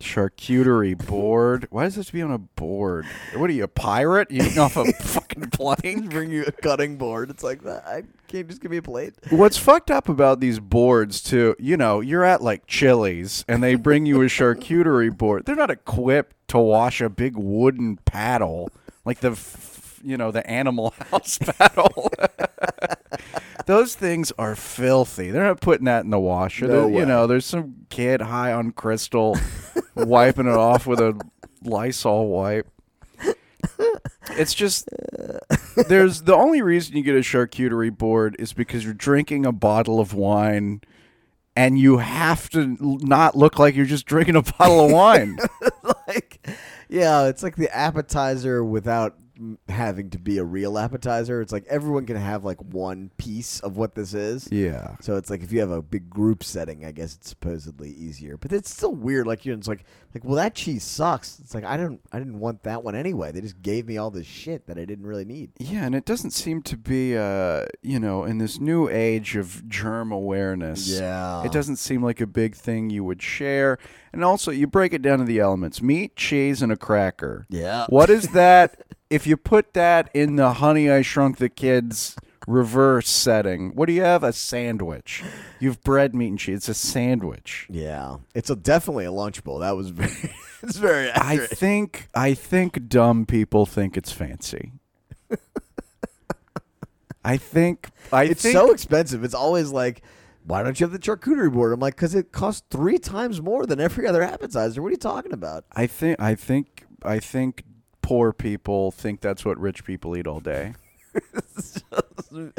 Charcuterie board. Why does this be on a board? What are you, a pirate? You eating off a fucking plane? Bring you a cutting board. It's like that. I can't just give me a plate. What's fucked up about these boards too? You know, you're at like Chili's and they bring you a charcuterie board. They're not equipped to wash a big wooden paddle like the, f- you know, the Animal House paddle. Those things are filthy. They're not putting that in the washer. No. You know, there's some kid high on crystal wiping it off with a Lysol wipe. It's just there's the only reason you get a charcuterie board is because you're drinking a bottle of wine and you have to not look like you're just drinking a bottle of wine. like, yeah, it's like the appetizer without having to be a real appetizer. It's like everyone can have like one piece of what this is. yeah. So it's like if you have a big group setting, I guess it's supposedly easier. But it's still weird. Like you, know, it's like like well that cheese sucks. It's like I don't I didn't want that one anyway. They just gave me all this shit that I didn't really need. Yeah, and it doesn't seem to be uh, you know, in this new age of germ awareness. Yeah. It doesn't seem like a big thing you would share. And also, you break it down to the elements meat, cheese, and a cracker. Yeah. What is that? if you put that in the Honey I Shrunk the Kids reverse setting, what do you have? A sandwich. You've bread, meat, and cheese. It's a sandwich. Yeah, it's a definitely a lunchable. That was very, it's very I think I think dumb people think it's fancy. I think I it's think so expensive. It's always like, why don't you have the charcuterie board? I'm like, because it costs three times more than every other appetizer. What are you talking about? I think I think I think poor people think that's what rich people eat all day.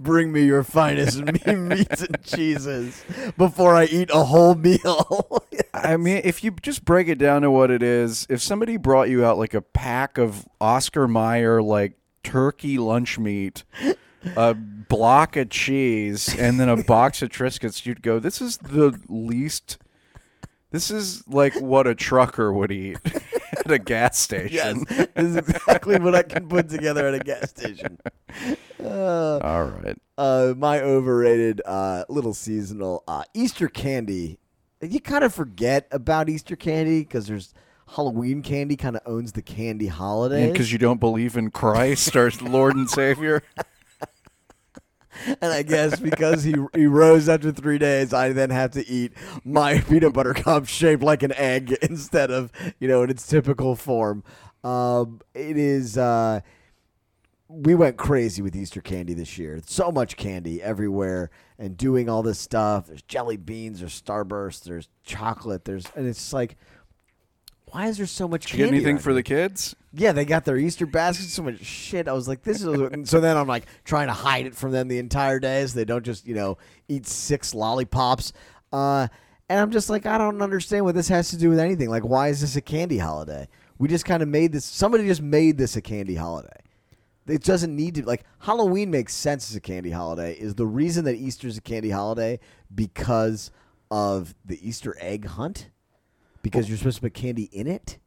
Bring me your finest meats and cheeses before I eat a whole meal. I mean, if you just break it down to what it is, if somebody brought you out like a pack of Oscar Mayer like turkey lunch meat, a block of cheese, and then a box of Triscuits, you'd go, "This is the least." This is like what a trucker would eat at a gas station. yes, this is exactly what I can put together at a gas station. Uh, All right. uh, my overrated uh, little seasonal uh, Easter candy. You kind of forget about Easter candy because there's Halloween candy kind of owns the candy holiday. Because you don't believe in Christ, our Lord and Savior. and I guess because he he rose after three days, I then have to eat my peanut butter cup shaped like an egg instead of you know in its typical form. Um, it is. Uh, we went crazy with Easter candy this year. So much candy everywhere and doing all this stuff. There's jelly beans, there's Starburst, there's chocolate, there's and it's like why is there so much Did you get anything for here? the kids? Yeah, they got their Easter baskets. So much shit. I was like, this is. so then I'm like trying to hide it from them the entire day, so they don't just you know eat six lollipops. Uh, and I'm just like, I don't understand what this has to do with anything. Like, why is this a candy holiday? We just kind of made this. Somebody just made this a candy holiday. It doesn't need to like Halloween makes sense as a candy holiday. Is the reason that Easter's a candy holiday because of the Easter egg hunt? Because you're supposed to put candy in it.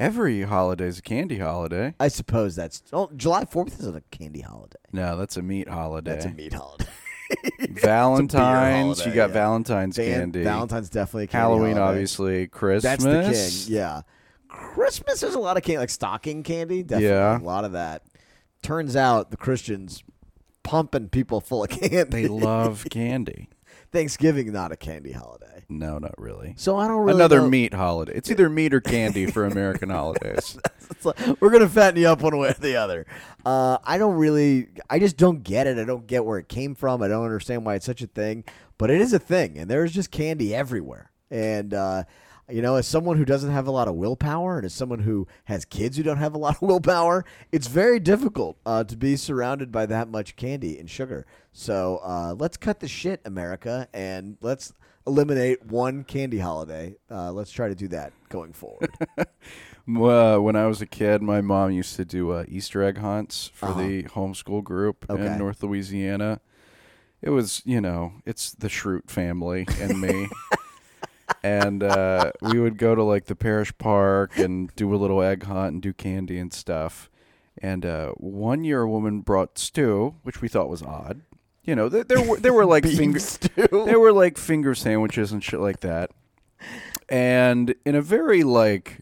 Every holiday's a candy holiday. I suppose that's oh, July Fourth isn't a candy holiday. No, that's a meat holiday. That's a meat holiday. Valentine's, holiday, you got yeah. Valentine's Van- candy. Valentine's definitely a candy Halloween, holiday. obviously. Christmas. That's the king. Yeah. Christmas there's a lot of candy, like stocking candy. Definitely Yeah. a lot of that. Turns out the Christians pumping people full of candy. They love candy. Thanksgiving not a candy holiday. No, not really. So I don't really Another know- meat holiday. It's either meat or candy for American holidays. It's like, we're gonna fatten you up one way or the other. Uh, I don't really, I just don't get it. I don't get where it came from. I don't understand why it's such a thing, but it is a thing, and there's just candy everywhere. And uh, you know, as someone who doesn't have a lot of willpower, and as someone who has kids who don't have a lot of willpower, it's very difficult uh, to be surrounded by that much candy and sugar. So uh, let's cut the shit, America, and let's eliminate one candy holiday. Uh, let's try to do that going forward. Uh, when I was a kid, my mom used to do uh, Easter egg hunts for Uh-huh. the homeschool group Okay. in North Louisiana. It was, you know, it's the Schrute family and me. and uh, we would go to like the parish park and do a little egg hunt and do candy and stuff. And uh, one year, a woman brought stew, which we thought was odd. You know, there, there were there were like finger stew. there were like finger sandwiches and shit like that. And in a very like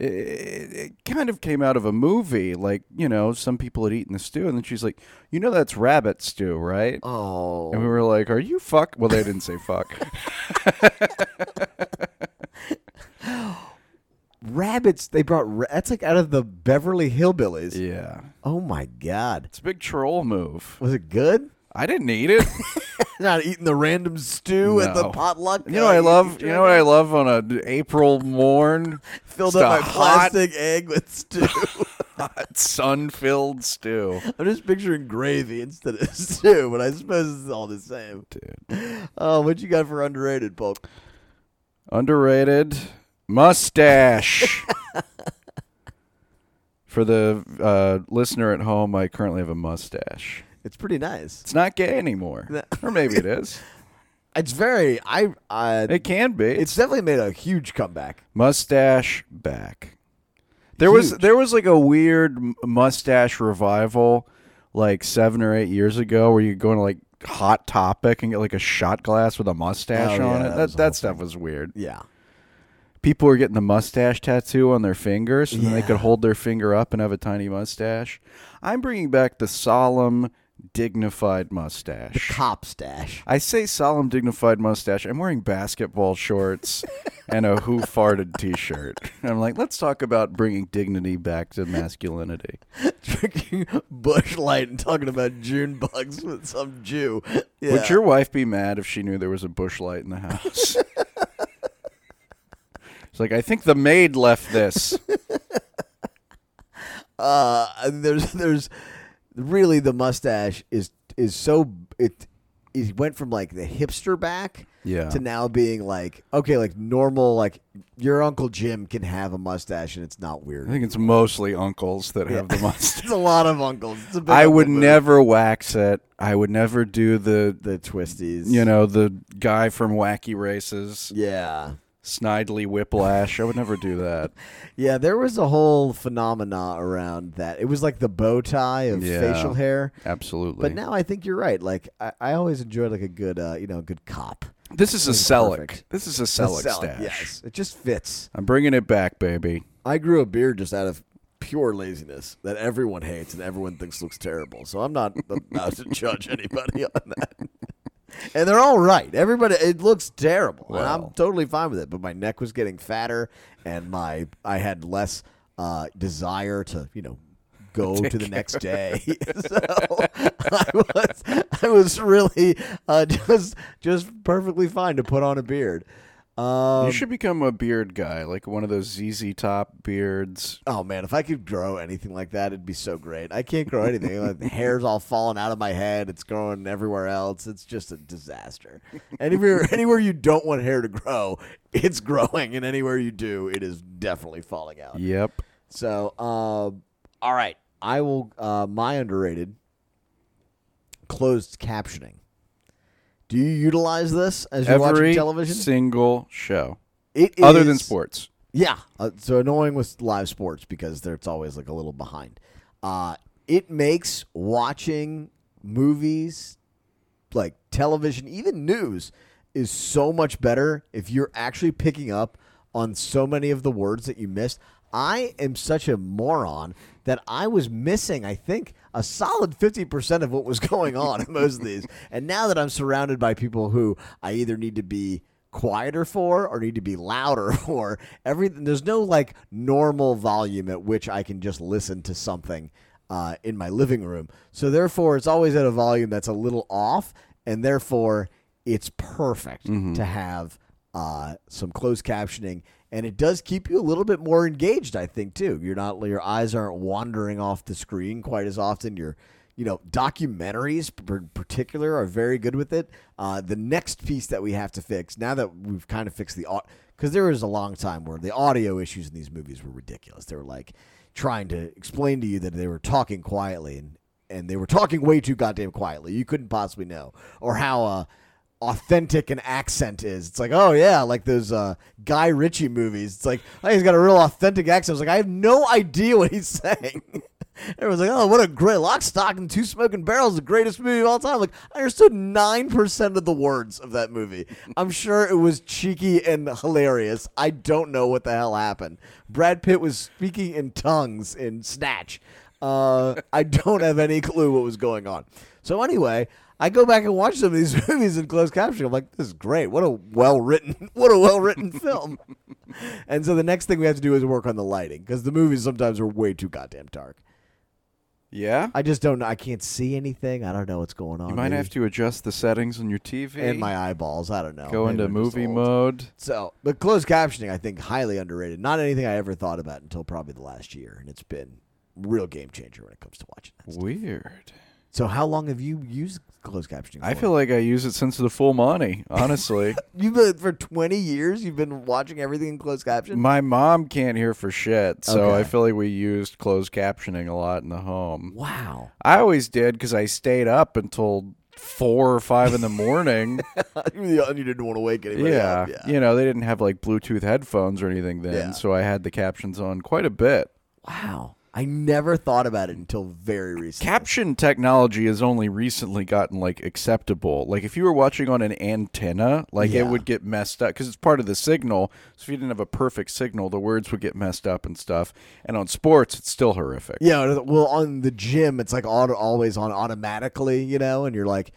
it, it kind of came out of a movie. Like, you know, some people had eaten the stew, and then she's like, "You know, that's rabbit stew, right?" Oh, And we oh. were like, "Are you fuck?" Well, they didn't say fuck. rabbits! They brought ra- that's like out of the Beverly Hillbillies. yeah, Oh my god, it's a big troll move. was it good? I didn't eat it. Not eating the random stew at the No. potluck. You know uh, what I love? You know what I love on a April morn? Filled up my hot- plastic egg with stew. Hot sun-filled stew. I'm just picturing gravy instead of stew, but I suppose it's all the same. Dude. Oh, what you got for underrated, Polk? Underrated mustache. For the uh, listener at home, I currently have a mustache. It's pretty nice. It's not gay anymore, or maybe it is. It's very I. Uh, It can be. it's definitely made a huge comeback. mustache back. There was Huge. there was like a weird m- mustache revival, like seven or eight years ago, where you go into like Hot Topic and get like a shot glass with a mustache Oh, on yeah, it. that That was a that, whole stuff was weird. Yeah. People were getting the mustache tattoo on their fingers, and then they Yeah. could hold their finger up and have a tiny mustache. I'm bringing back the solemn, dignified mustache. Cop stash. I say solemn, dignified mustache. I'm wearing basketball shorts and a who farted T-shirt. I'm like, let's talk about bringing dignity back to masculinity. Drinking Busch Light and talking about June bugs with some Jew. Yeah. Would your wife be mad if she knew there was a Busch Light in the house? It's like I think the maid left this. uh, there's there's really the mustache is is so it it went from like the hipster back Yeah. to now being like okay like normal like your uncle Jim can have a mustache and it's not weird. I think it's mostly uncles that have the mustache. it's a lot of uncles. It's a big I would move. never wax it. I would never do the, the twisties. you know, the guy from Wacky Races, Yeah. Snidely Whiplash. I would never do that. Yeah, there was a whole phenomena around that. It was like the bow tie of Yeah. facial hair. Absolutely. But now I think you're right. Like I, I always enjoyed like a good uh, you know, good cop. this is a Selleck. This is a Selleck, stash. Yes. It just fits. I'm bringing it back, baby. I grew a beard just out of pure laziness that everyone hates and everyone thinks looks terrible. So I'm not about to judge anybody on that. And they're all right. Everybody, it looks terrible, and I'm totally fine with it. But my neck was getting fatter, and my I had less uh, desire to, you know, go to the next day. so I was I was really uh, just just perfectly fine to put on a beard. Um, you should become a beard guy, like one of those ZZ Top beards. Oh man, if I could grow anything like that, it'd be so great. I can't grow anything. Like, the hair's all falling out of my head. It's growing everywhere else. It's just a disaster. Anywhere, anywhere you don't want hair to grow, it's growing, and anywhere you do, it is definitely falling out. Yep. So, um, all right, I will. Uh, my underrated closed captioning. Do you utilize this as you're Every watching television? single show, It other than sports. Yeah, uh, so annoying with live sports because it's always like a little behind. Uh, it makes watching movies, like television, even news, is so much better if you're actually picking up on so many of the words that you missed. I am such a moron that I was missing, I think, a solid 50% of what was going on in most of these. And now that I'm surrounded by people who I either need to be quieter for or need to be louder for everything there's no like normal volume at which i can just listen to something uh, in my living room so therefore it's always at a volume that's a little off and therefore it's perfect to have uh, some closed captioning and it does keep you a little bit more engaged i think too you're not your eyes aren't wandering off the screen quite as often you're you know, documentaries in particular are very good with it. Uh, the next piece that we have to fix now that we've kind of fixed the because there was a long time where the audio issues in these movies were ridiculous. They were like trying to explain to you that they were talking quietly and and they were talking way too goddamn quietly. You couldn't possibly know or how. Uh, authentic an accent is. It's like, oh yeah, like those uh, Guy Ritchie movies. It's like, oh, he's got a real authentic accent. I was like, I have no idea what he's saying. Everyone's like, oh, what a great lock, stock, and two smoking barrels, the greatest movie of all time. Like, I understood nine percent of the words of that movie. I'm sure it was cheeky and hilarious. I don't know what the hell happened. Brad Pitt was speaking in tongues in Snatch. Uh, I don't have any clue what was going on. So anyway, I go back and watch some of these movies in closed caption. I'm like, this is great. What a well written, what a well written film. And so the next thing we have to do is work on the lighting because the movies sometimes are way too goddamn dark. Yeah. I just don't know. I can't see anything. I don't know what's going on. You might Maybe- have to adjust the settings on your TV. And my eyeballs. I don't know. go Maybe into movie mode. So, but closed captioning, I think, highly underrated. Not anything I ever thought about until probably the last year, and it's been real game changer when it comes to watching that. stuff. Weird. So, how long have you used closed captioning? I for? feel like I use it since the full money, honestly. you've been for twenty years. You've been watching everything in closed caption. My mom can't hear for shit, so Okay. I feel like we used closed captioning a lot in the home. wow. I always did because I stayed up until four or five in the morning. you didn't want to wake anybody yeah. up. Yeah. You know, they didn't have like Bluetooth headphones or anything then, Yeah. so I had the captions on quite a bit. Wow. I never thought about it until very recently. Caption technology has only recently gotten like acceptable. Like if you were watching on an antenna, like Yeah. it would get messed up because it's part of the signal. So if you didn't have a perfect signal, the words would get messed up and stuff. And on sports, it's still horrific. Yeah, well, on the gym, it's like auto, always on automatically, you know, and you're like,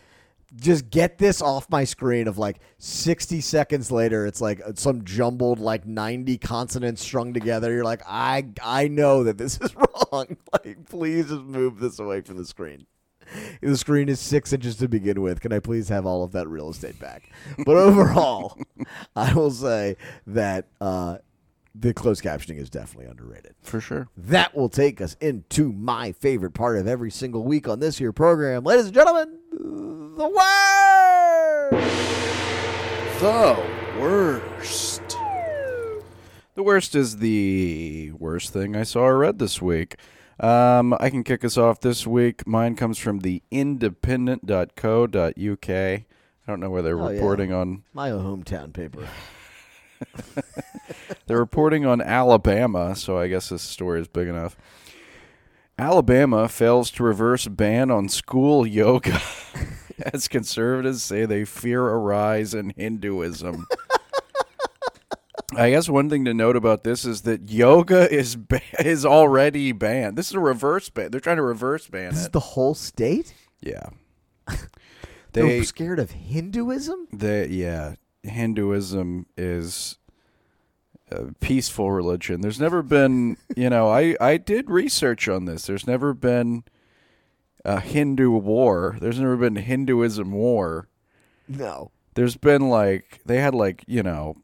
just get this off my screen. Of like 60 seconds later, it's like some jumbled like 90 consonants strung together. You're like, I I know that this is wrong. Like, please just move this away from the screen. The screen is six inches to begin with. Can I please have all of that real estate back? But overall, I will say that uh, the closed captioning is definitely underrated. For sure. That will take us into my favorite part of every single week on this here program. Ladies and gentlemen, the word. The worst. The worst is the worst thing I saw or read this week. Um, I can kick us off this week. Mine comes from the independent.co.uk. I don't know where they're Oh, yeah. reporting on. My hometown paper. They're reporting on Alabama, so I guess this story is big enough. Alabama fails to reverse ban on school yoga as conservatives say they fear a rise in Hinduism. I guess one thing to note about this is that yoga is ba- is already banned. This is a reverse ban. They're trying to reverse ban This is it. the whole state? Yeah. They're They scared of Hinduism? they yeah, Hinduism is peaceful religion. There's never been, you know, I I did research on this. There's never been a Hindu war. There's never been Hinduism war. No. There's been like they had like you know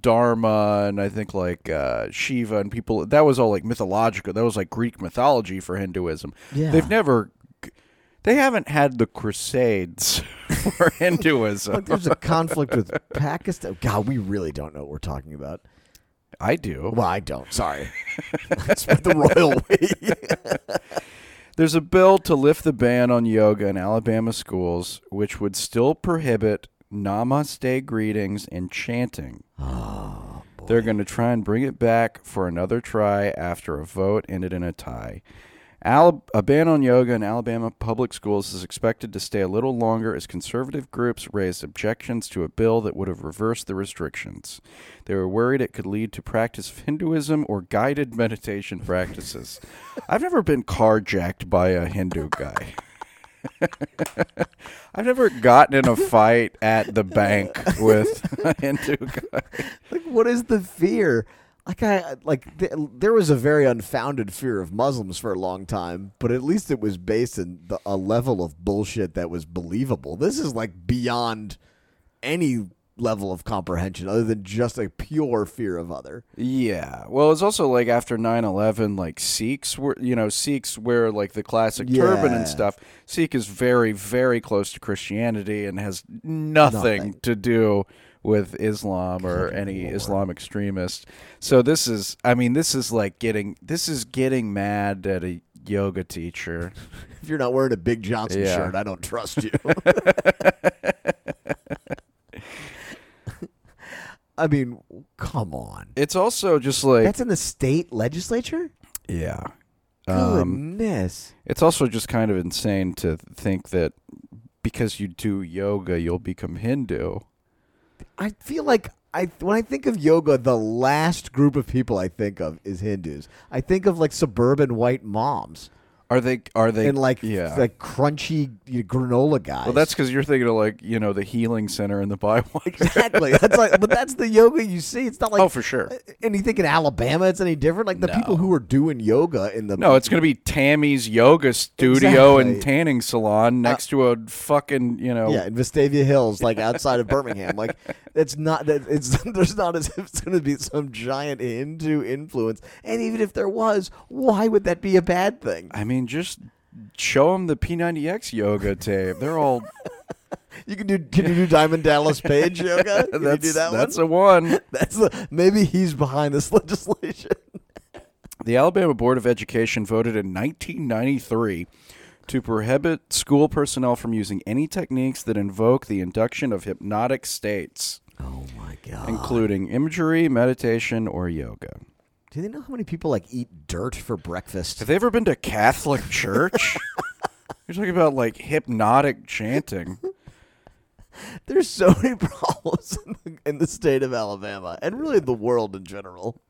Dharma and I think like uh, Shiva and people. That was all like mythological. That was like Greek mythology for Hinduism. Yeah. They've never. They haven't had the Crusades for Hinduism. Like there's a conflict with Pakistan. God, we really don't know what we're talking about. I do. Well, I don't. Sorry. That's the royal we. There's a bill to lift the ban on yoga in Alabama schools, which would still prohibit namaste greetings and chanting. Oh, They're going to try and bring it back for another try after a vote ended in a tie. A ban on yoga in Alabama public schools is expected to stay a little longer as conservative groups raised objections to a bill that would have reversed the restrictions. They were worried it could lead to practice of Hinduism or guided meditation practices. I've never been carjacked by a Hindu guy. I've never gotten in a fight at the bank with a Hindu guy. like what is the fear? Like I like th- there was a very unfounded fear of Muslims for a long time, but at least it was based in the, a level of bullshit that was believable. This is like beyond any level of comprehension other than just a pure fear of other. Yeah. Well, it's also like after 9/11 like Sikhs were, you know, Sikhs wear like the classic turban and stuff. Sikh is very very close to Christianity and has nothing, Nothing. to do with Islam or any Islam extremist. So this is I mean, this is like getting this is getting mad at a yoga teacher. If you're not wearing a Big Johnson Yeah. shirt, I don't trust you. I mean, come on. It's also just like That's in the state legislature? yeah. Um, Goodness. It's also just kind of insane to think that because you do yoga, you'll become Hindu. I feel like I when I think of yoga, the last group of people I think of is Hindus. I think of like suburban white moms Are they? Are they? and like yeah. like crunchy granola guys. well, that's because you're thinking of like you know the healing center in the Bible. exactly. That's like, but that's the yoga you see. It's not like oh, for sure. And you think in Alabama it's any different? Like the No. people who are doing yoga in the No, it's gonna be Tammy's yoga studio and tanning salon uh, next to a fucking you know. yeah in Vestavia Hills, like outside of Birmingham. Like it's not that it's there's not as if it's going to be some giant Hindu influence. And even if there was, why would that be a bad thing? I mean, just show them the P90X yoga tape. They're all. You can do. Can you do Diamond Dallas Page yoga? Can that's you do that that's one? a one. that's the, maybe he's behind this legislation. The Alabama Board of Education voted in 1993 to prohibit school personnel from using any techniques that invoke the induction of hypnotic states, Oh my god! including imagery, meditation, or yoga. Do they know how many people like eat dirt for breakfast? Have they ever been to Catholic church? You're talking about like hypnotic chanting. There's so many problems in the, in the state of Alabama and really the world in general.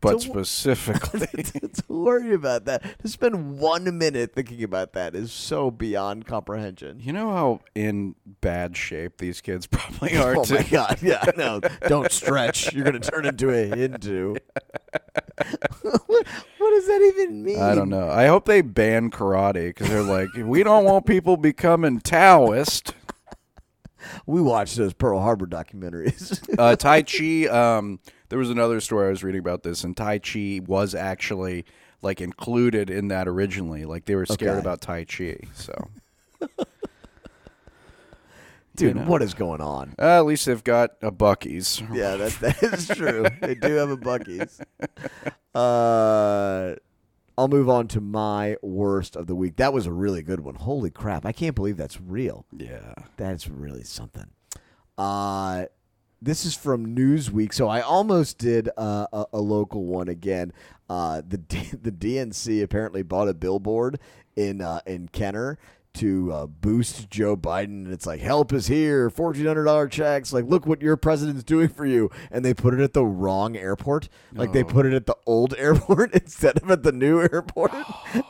But To- specifically, to worry about that, to spend one minute thinking about that is so beyond comprehension. you know how in bad shape these kids probably are Oh too. my god! Yeah, no, don't stretch. You're gonna turn into a Hindu. what, what does that even mean? I don't know. I hope they ban karate because they're like, we don't want people becoming Taoist. We watched those Pearl Harbor documentaries. uh, tai Chi. Um, there was another story I was reading about this, and Tai Chi was actually like included in that originally. Like they were scared Okay. about Tai Chi. So Dude, know. what is going on? uh, at least they've got a Buc-ee's. Yeah, that that is true. they do have a Buc-ee's. Uh, I'll move on to my worst of the week. That was a really good one. Holy crap! I can't believe that's real. Yeah. That's really something. Uh, this is from Newsweek, so I almost did uh, a, a local one again. Uh, the D- the DNC apparently bought a billboard in uh, in Kenner to uh, boost Joe Biden. And it's like, help is here, fourteen hundred dollar checks. Like, look what your president's doing for you. And they put it at the wrong airport. Like they put it at the old airport instead of at the new airport.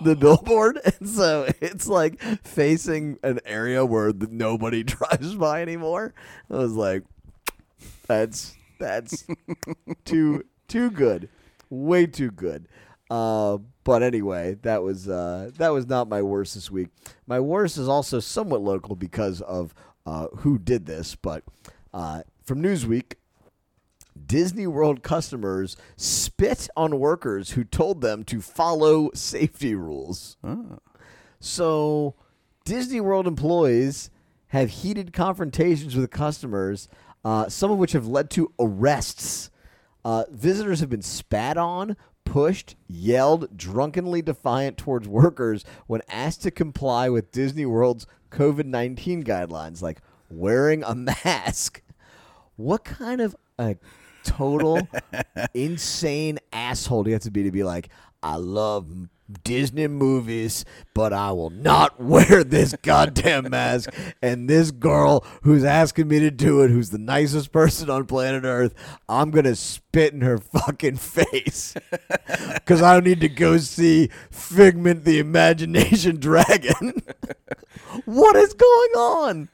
the billboard, and so it's like facing an area where nobody drives by anymore. I was like, that's that's too too good, way too good. Uh, but anyway, that was uh, that was not my worst this week. My worst is also somewhat local because of uh, who did this. But uh, from Newsweek, Disney World customers spit on workers who told them to follow safety rules. So, Disney World employees have heated confrontations with customers, uh, some of which have led to arrests. Uh, visitors have been spat on, pushed, yelled, drunkenly defiant towards workers when asked to comply with Disney World's COVID 19 guidelines, like wearing a mask. What kind of a total insane asshole do you have to be to be like, I love Disney movies, but I will not wear this goddamn mask. And this girl who's asking me to do it, who's the nicest person on planet Earth, I'm going to spit in her fucking face. Because I don't need to go see Figment the Imagination Dragon. what is going on?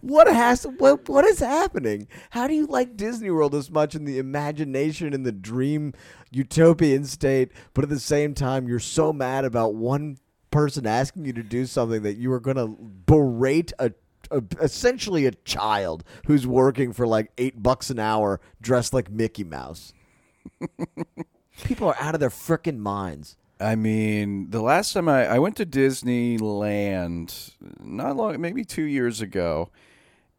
What has what what is happening? How do you like Disney World as much in the imagination and the dream utopian state, but at the same time you're so mad about one person asking you to do something that you are going to berate a, a essentially a child who's working for like 8 bucks an hour dressed like Mickey Mouse. People are out of their freaking minds. I mean, the last time I, I went to Disneyland, not long, maybe two years ago,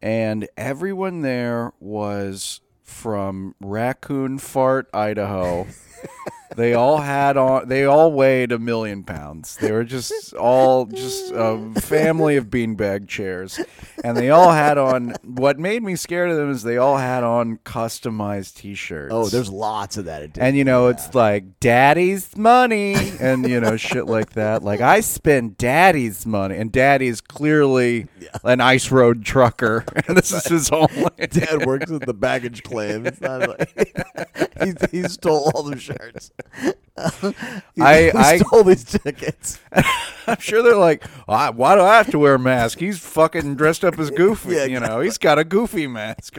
and everyone there was from Raccoon Fart, Idaho. they all had on. They all weighed a million pounds. They were just all just a family of beanbag chairs, and they all had on. What made me scared of them is they all had on customized T-shirts. Oh, there's lots of that at Disney. And you know, it's like daddy's money and you know, shit like that. Like I spend daddy's money and daddy's clearly an ice road trucker. And this is his only Dad works at the baggage claim. It's not like he, he stole all the shirts. he, I- I- stole these tickets. I'm sure they're like, "Why- why do I have to wear a mask? He's fucking dressed up as Goofy. Yeah, you know, he's got a Goofy mask.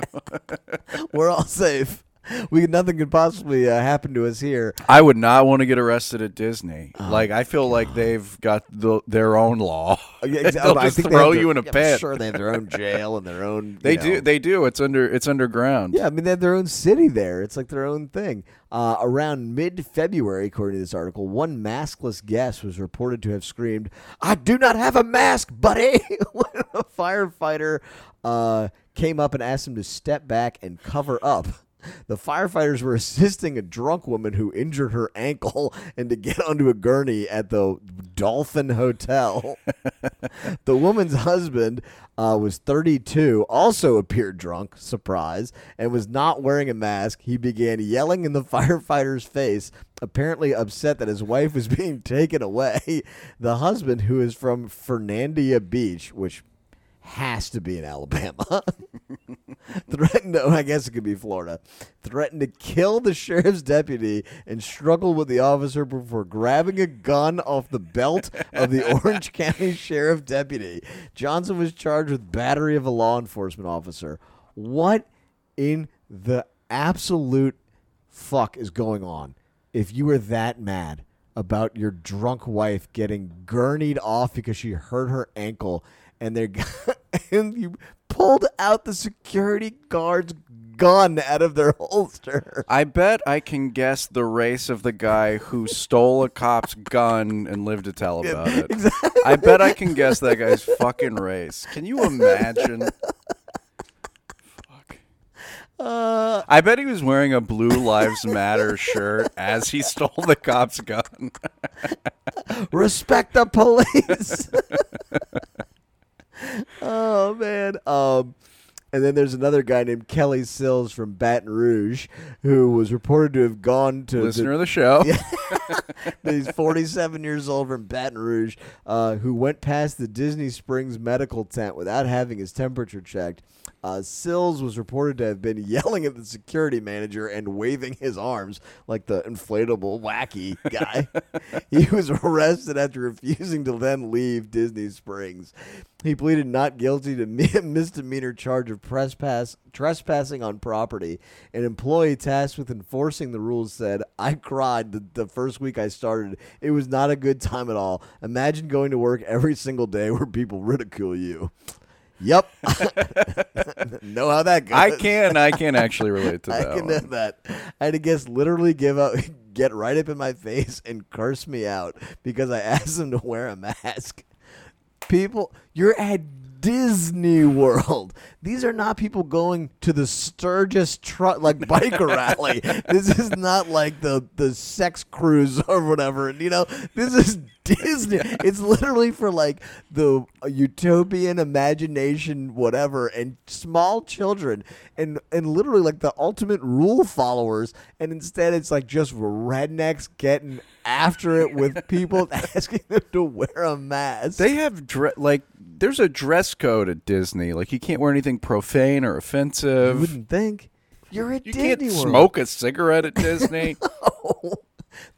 We're all safe. We nothing could possibly uh, happen to us here. I would not want to get arrested at Disney. Oh, like I feel like they've got the, their own law. Yeah, exactly. They'll I just throw you their- in a yeah, pit. Sure, they have their own jail and their own. They you do. They do. It's under. It's underground. Yeah, I mean they have their own city there. It's like their own thing. Uh, around mid-February, according to this article, one maskless guest was reported to have screamed, "I do not have a mask, buddy!" when a firefighter uh, came up and asked him to step back and cover up. The firefighters were assisting a drunk woman who injured her ankle and to get onto a gurney at the Dolphin Hotel. the woman's husband uh, was 32, also appeared drunk, surprise, and was not wearing a mask. He began yelling in the firefighter's face, apparently upset that his wife was being taken away. The husband, who is from Fernandina Beach, which has to be in Alabama, threatened to, I guess it could be Florida, threatened to kill the sheriff's deputy and struggled with the officer before grabbing a gun off the belt of the Orange County Sheriff deputy. Johnson was charged with battery of a law enforcement officer. What in the absolute fuck is going on if you were that mad about your drunk wife getting gurneyed off because she hurt her ankle and they're and you pulled out the security guard's gun out of their holster. I bet I can guess the race of the guy who stole a cop's gun and lived to tell about it. Exactly. I bet I can guess that guy's fucking race. Can you imagine? Fuck. Uh, I bet he was wearing a Blue Lives Matter shirt as he stole the cop's gun. respect the police. Oh man. Um and then there's another guy named Kelly Sills from Baton Rouge who was reported to have gone to the- Listener of the show. He's 47 years old from Baton Rouge, uh, who went past the Disney Springs medical tent without having his temperature checked. Uh, Sills was reported to have been yelling at the security manager and waving his arms like the inflatable wacky guy. he was arrested after refusing to then leave Disney Springs. He pleaded not guilty to mi- misdemeanor charge of trespass trespassing on property. An employee tasked with enforcing the rules said, "I cried the, the first week I started. It was not a good time at all. Imagine going to work every single day where people ridicule you." Yep. know how that goes. I can. I can actually relate to I that. can know one. that. I had to guess literally give up, get right up in my face and curse me out because I asked them to wear a mask. People, you're at Disney World. These are not people going to the Sturgis truck like biker rally. This is not like the the sex cruise or whatever. You know, this is Disney. It's literally for like the utopian imagination, whatever, and small children, and and literally like the ultimate rule followers. And instead, it's like just rednecks getting after it with people asking them to wear a mask. They have dre- like there's a dress code at Disney. Like you can't wear anything profane or you offensive. wouldn't think. You're at You Disney can't World. smoke a cigarette at Disney.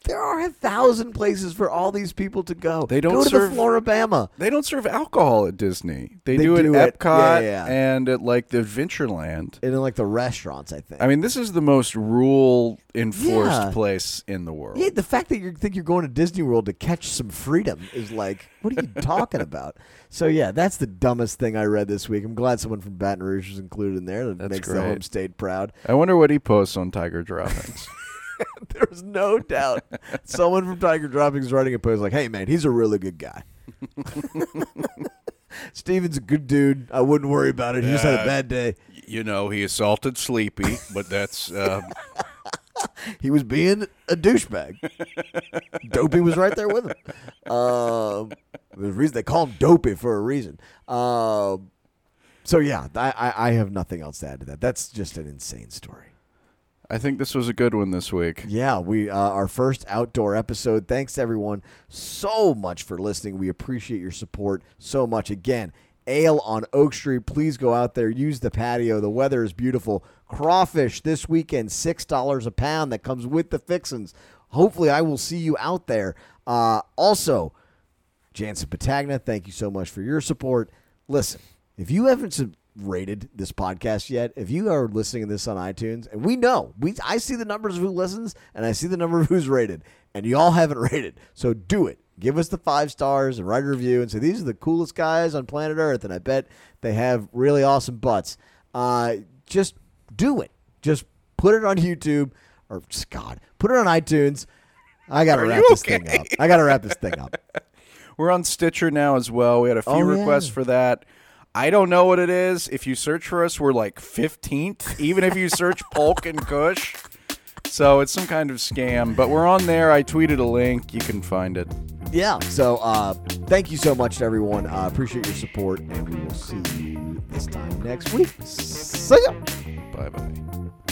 There are a thousand places for all these people to go. They don't go to serve- the Flora-Bama. they don't serve alcohol at Disney. They, They do, do at Epcot yeah, yeah. and at like the Adventureland. And in like the restaurants, I think. I mean, this is the most rule enforced Yeah. place in the world. yeah, the fact that you think you're going to Disney World to catch some freedom is like, what are you talking about? So yeah, that's the dumbest thing I read this week. I'm glad someone from Baton Rouge was included in there. That That's makes the great. home state proud. I wonder what he posts on Tiger Droppings. There's no doubt someone from Tiger Droppings is writing a post like, "Hey man, he's a really good guy." Steven's a good dude. I wouldn't worry about it. He just had a bad day. you know, he assaulted Sleepy, but that's uh, He was being a douchebag. Dopey was right there with him. Um, the reason they call him Dopey for a reason. Um, so yeah, I, I, I have nothing else to add to that. That's just an insane story. I think this was a good one this week. Yeah, we uh, our first outdoor episode. Thanks everyone so much for listening. We appreciate your support so much. Again, Ale on Oak Street. Please go out there. Use the patio. The weather is beautiful. Crawfish this weekend, six dollars a pound. That comes with the fixins. Hopefully, I will see you out there. Uh, also, Jansen Patagna, thank you so much for your support. Listen, if you haven't sub- rated this podcast yet, if you are listening to this on iTunes, and we know, we I see the numbers of who listens and I see the number of who's rated, and y'all haven't rated. So do it. Give us the five stars and write a review and say these are the coolest guys on planet Earth, and I bet they have really awesome butts. Uh, just do it. Just put it on YouTube or God, put it on iTunes. I gotta Are wrap this thing up. I gotta wrap this thing up. We're on Stitcher now as well. We had a few Oh, yeah. requests for that. I don't know what it is. If you search for us, we're like 15th, even if you search Polk and Kush. So it's some kind of scam, but we're on there. I tweeted a link. You can find it. yeah. So uh, thank you so much to everyone. Uh, appreciate your support, and we will see you this time next week. See ya. Bye bye.